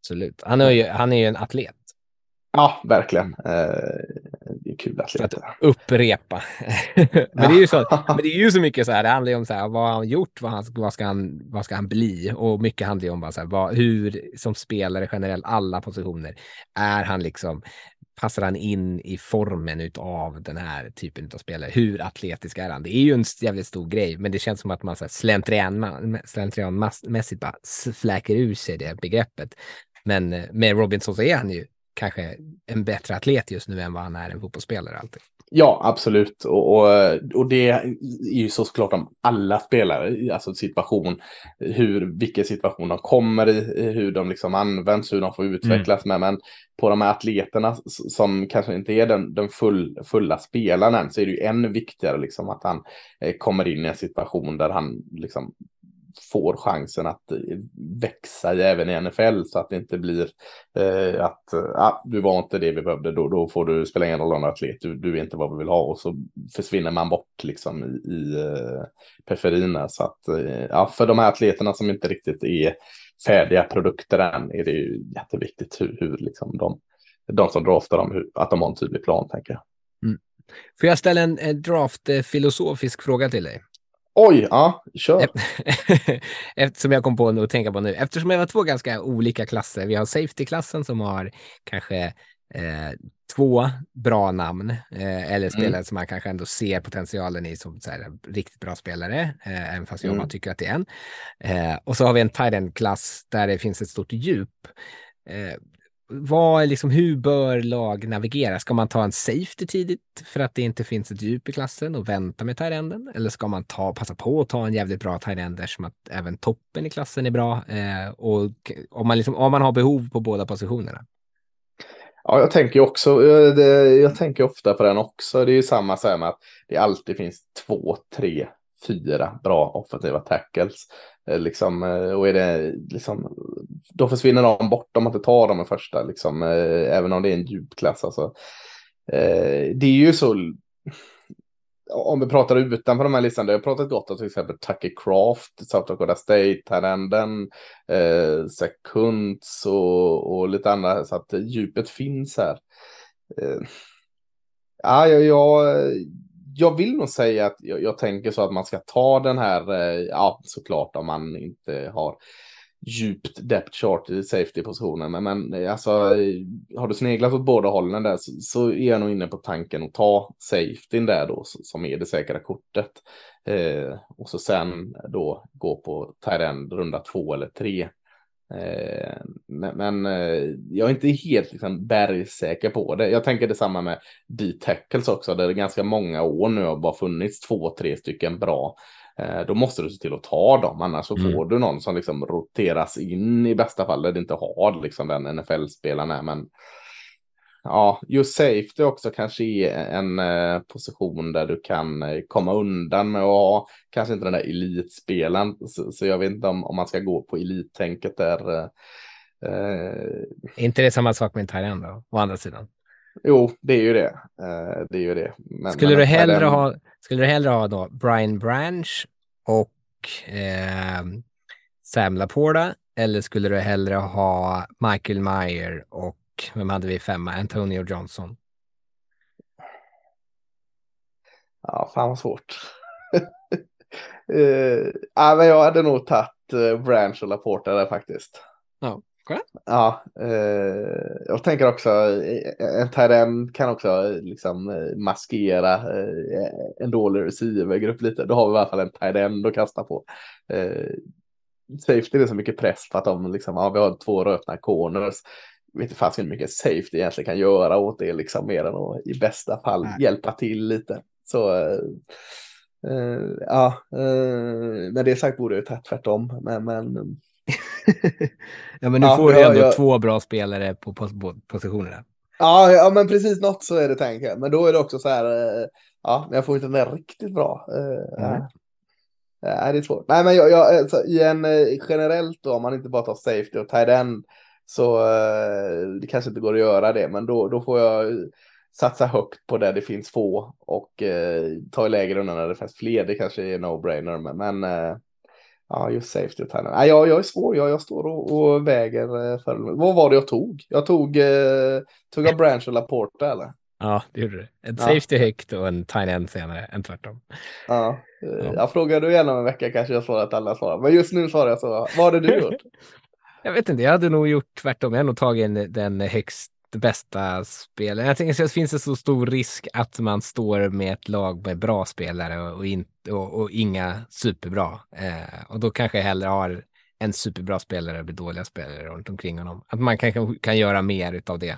Absolut. Han är ju, han är ju en atlet. Ja, verkligen. Eh, är kul att leta. upprepa. men, det är ju så, men det är ju så mycket så här, det handlar ju om så här, vad har han gjort, vad, han, vad, ska, han, vad ska han bli? Och mycket handlar ju om bara så här, vad, hur som spelare generellt, alla positioner, är han liksom, passar han in i formen av den här typen av spelare? Hur atletisk är han? Det är ju en jävligt stor grej, men det känns som att man här slentrian, slentrianmässigt bara fläker ur sig det begreppet. Men eh, med Robinson så är han ju kanske en bättre atlet just nu än vad han är en fotbollsspelare alltid. Ja, absolut. Och, och, och det är ju så såklart om alla spelare, alltså situation, hur, vilken situation de kommer i, hur de liksom används, hur de får utvecklas mm. med. Men på de här atleterna som kanske inte är den, den full, fulla spelaren än, så är det ju ännu viktigare liksom att han eh, kommer in i en situation där han liksom får chansen att eh, växa även i NFL så att det inte blir eh, att eh, ah, du var inte det vi behövde då, då får du spela ingen roll om atlet, du, du är inte vad vi vill ha och så försvinner man bort liksom i, i eh, periferin. Så att eh, ja, för de här atleterna som inte riktigt är färdiga produkter än är det ju jätteviktigt hur, hur liksom de, de som draftar dem, hur, att de har en tydlig plan tänker jag. Mm. Får jag ställa en, en draft-filosofisk fråga till dig? Oj, ja, kör. Eftersom jag kom på att tänka på nu. Eftersom jag har två ganska olika klasser. Vi har safety-klassen som har kanske eh, två bra namn eh, eller spelare mm. som man kanske ändå ser potentialen i som här, riktigt bra spelare, eh, även fast jag mm. tycker att det är en. Eh, och så har vi en tight end-klass där det finns ett stort djup. Vad, liksom, hur bör lag navigera? Ska man ta en safety tidigt för att det inte finns ett djup i klassen och vänta med tight Eller ska man ta, passa på att ta en jävligt bra tight som att även toppen i klassen är bra? Eh, och om man, liksom, om man har behov på båda positionerna. Ja, jag tänker också, eh, det, jag tänker ofta på den också. Det är ju samma så här med att det alltid finns två, tre, fyra bra offensiva tackles. Eh, liksom, eh, och är det liksom, då försvinner de bort om man inte tar dem i första, liksom, eh, även om det är en djupklass. Alltså. Det är ju så, om vi pratar utanför de här listan, det har pratat gott om till exempel Tucker Craft, South Dakota State, Tarenden, eh, Sekunds och, och lite andra, så att djupet finns här. Eh, ja, jag, jag, jag vill nog säga att jag, jag, tänker så att man ska ta den här, eh, ja såklart om man inte har djupt depth chart i safety-positionen. Men, men eh, alltså, eh, har du sneglat åt båda hållen där så, så, är jag nog inne på tanken att ta safetyn där då som är det säkra kortet. Eh, och så sen då gå på Tyrend runda två eller tre. Eh, men, men eh, jag är inte helt liksom, bergsäker på det. Jag tänker detsamma med D-tackles också, där det är ganska många år nu har bara funnits två, tre stycken bra. Eh, då måste du se till att ta dem, annars så mm. får du någon som liksom roteras in i bästa fall där det inte har liksom den NFL-spelaren är. Men ja, just safety också kanske är en eh, position där du kan eh, komma undan med att ha kanske inte den där elitspelaren. Så, så, jag vet inte om, om man ska gå på elittänket där. Eh, är inte det samma sak med en Thailand då, å andra sidan? Jo, det är ju det. Eh, det är ju det. Men, skulle, men du hellre den... ha, skulle du hellre ha då Brian Branch och eh, Sam Laporta eller skulle du hellre ha Michael Meyer och vem hade vi femma? Antonio Johnson. Ja, fan vad svårt. uh, ja, men jag hade nog tagit uh, Branch och Laporta där faktiskt. Ja, Ja, uh, jag tänker också en tight kan också liksom maskera en dålig receivergrupp lite. Då har vi i alla fall en tight att kasta på. Safety är så mycket press på att de liksom, ja, vi har två rötna corners vet inte fast hur mycket safety egentligen kan göra åt det liksom mer än att i bästa fall Nej. hjälpa till lite. Så uh, ja, uh, med det sagt borde jag ta tvärtom. Men, men ja, men nu ja, får du ändå jag... två bra spelare på, på positionerna. Ja, ja, men precis något så är det tänker Men då är det också så här, uh, ja, men jag får inte den där riktigt bra. Mm. Nej, det är svårt. Nej, men jag, jag, alltså, i en generellt då, om man inte bara tar safety och tight end så eh, det kanske inte går att göra det, men då, då får jag satsa högt på där det finns få och eh, ta i lägre undan när det finns fler. Det kanske är no-brainer, men, men eh, ja, just safety och Nej, jag, jag är svår. Jag, jag står och, och väger eh, för. Vad var det jag tog? Jag tog, eh, tog jag Branch och Laporta eller? Ja, det gjorde du. En safety ja. högt och en tiny end senare än tvärtom. Ja, ja. jag frågade igen om en vecka kanske jag svarar att alla svarar. Men just nu svarar jag så. Vad hade du gjort? Jag vet inte, jag hade nog gjort tvärtom. Jag hade nog tagit den högst bästa spelaren. Jag tänker att det finns en så stor risk att man står med ett lag med bra spelare och, in, och, och inga superbra. Eh, och då kanske jag hellre har en superbra spelare och dåliga spelare runt omkring honom. Att man kanske kan göra mer av det.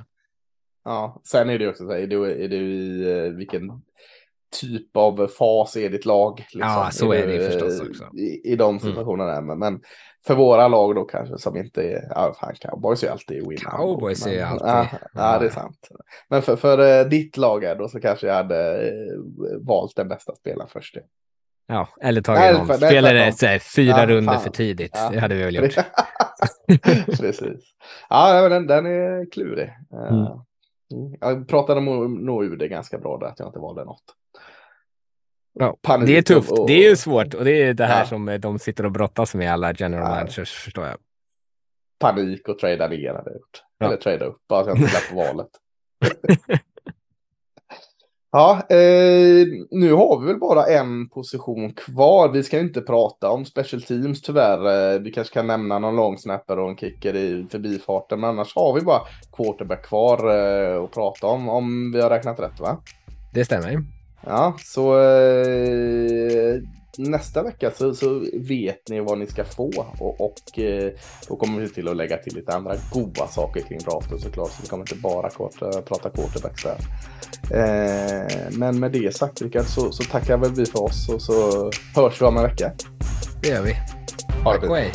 Ja, sen är det också så här, är du, är du i eh, vilken typ av fas är ditt lag? Liksom? Ja, så är det ju förstås också. Mm. I, i de situationerna. Men, men för våra lag då kanske som inte är, ja fan cowboys är alltid win. Cowboys är Men- alltid- Ja, ja, det är sant. Men för, för eh, ditt lag är då så kanske jag hade eh, valt den bästa spelaren först. Ja, eller Nej, tagit någon nej, tvärtom. så här, fyra Ja, runder fan. för tidigt. Ja. Det hade vi väl gjort. Precis. Ja, men den, den är klurig. Eh, Mm. mm. Jag pratade nog ur det ganska bra där, att jag inte valde något. Ja, det är tufft. och- Det är ju svårt och det är det här Ja. som eh, de sitter och brottas med alla general Ja. managers förstår jag. Panik och trada ner hade gjort. Ja. Eller trada upp, bara att jag inte släpper valet. Ja, eh, nu har vi väl bara en position kvar. Vi ska inte prata om special teams tyvärr. Eh, vi kanske kan nämna någon långsnapper och en kicker i förbifarten. Men annars har vi bara quarterback kvar eh, att prata om. Om vi har räknat rätt va? Det stämmer. Ja, så eh, nästa vecka så, så vet ni vad ni ska få och, och eh, då kommer vi till att lägga till lite andra goda saker kring draften såklart. Så vi kommer inte bara kort, eh, prata quarterbacks där. Eh, men med det sagt Rickard så, så tackar väl vi för oss och så hörs vi om en vecka. Det gör vi. Ha det Tack och hej.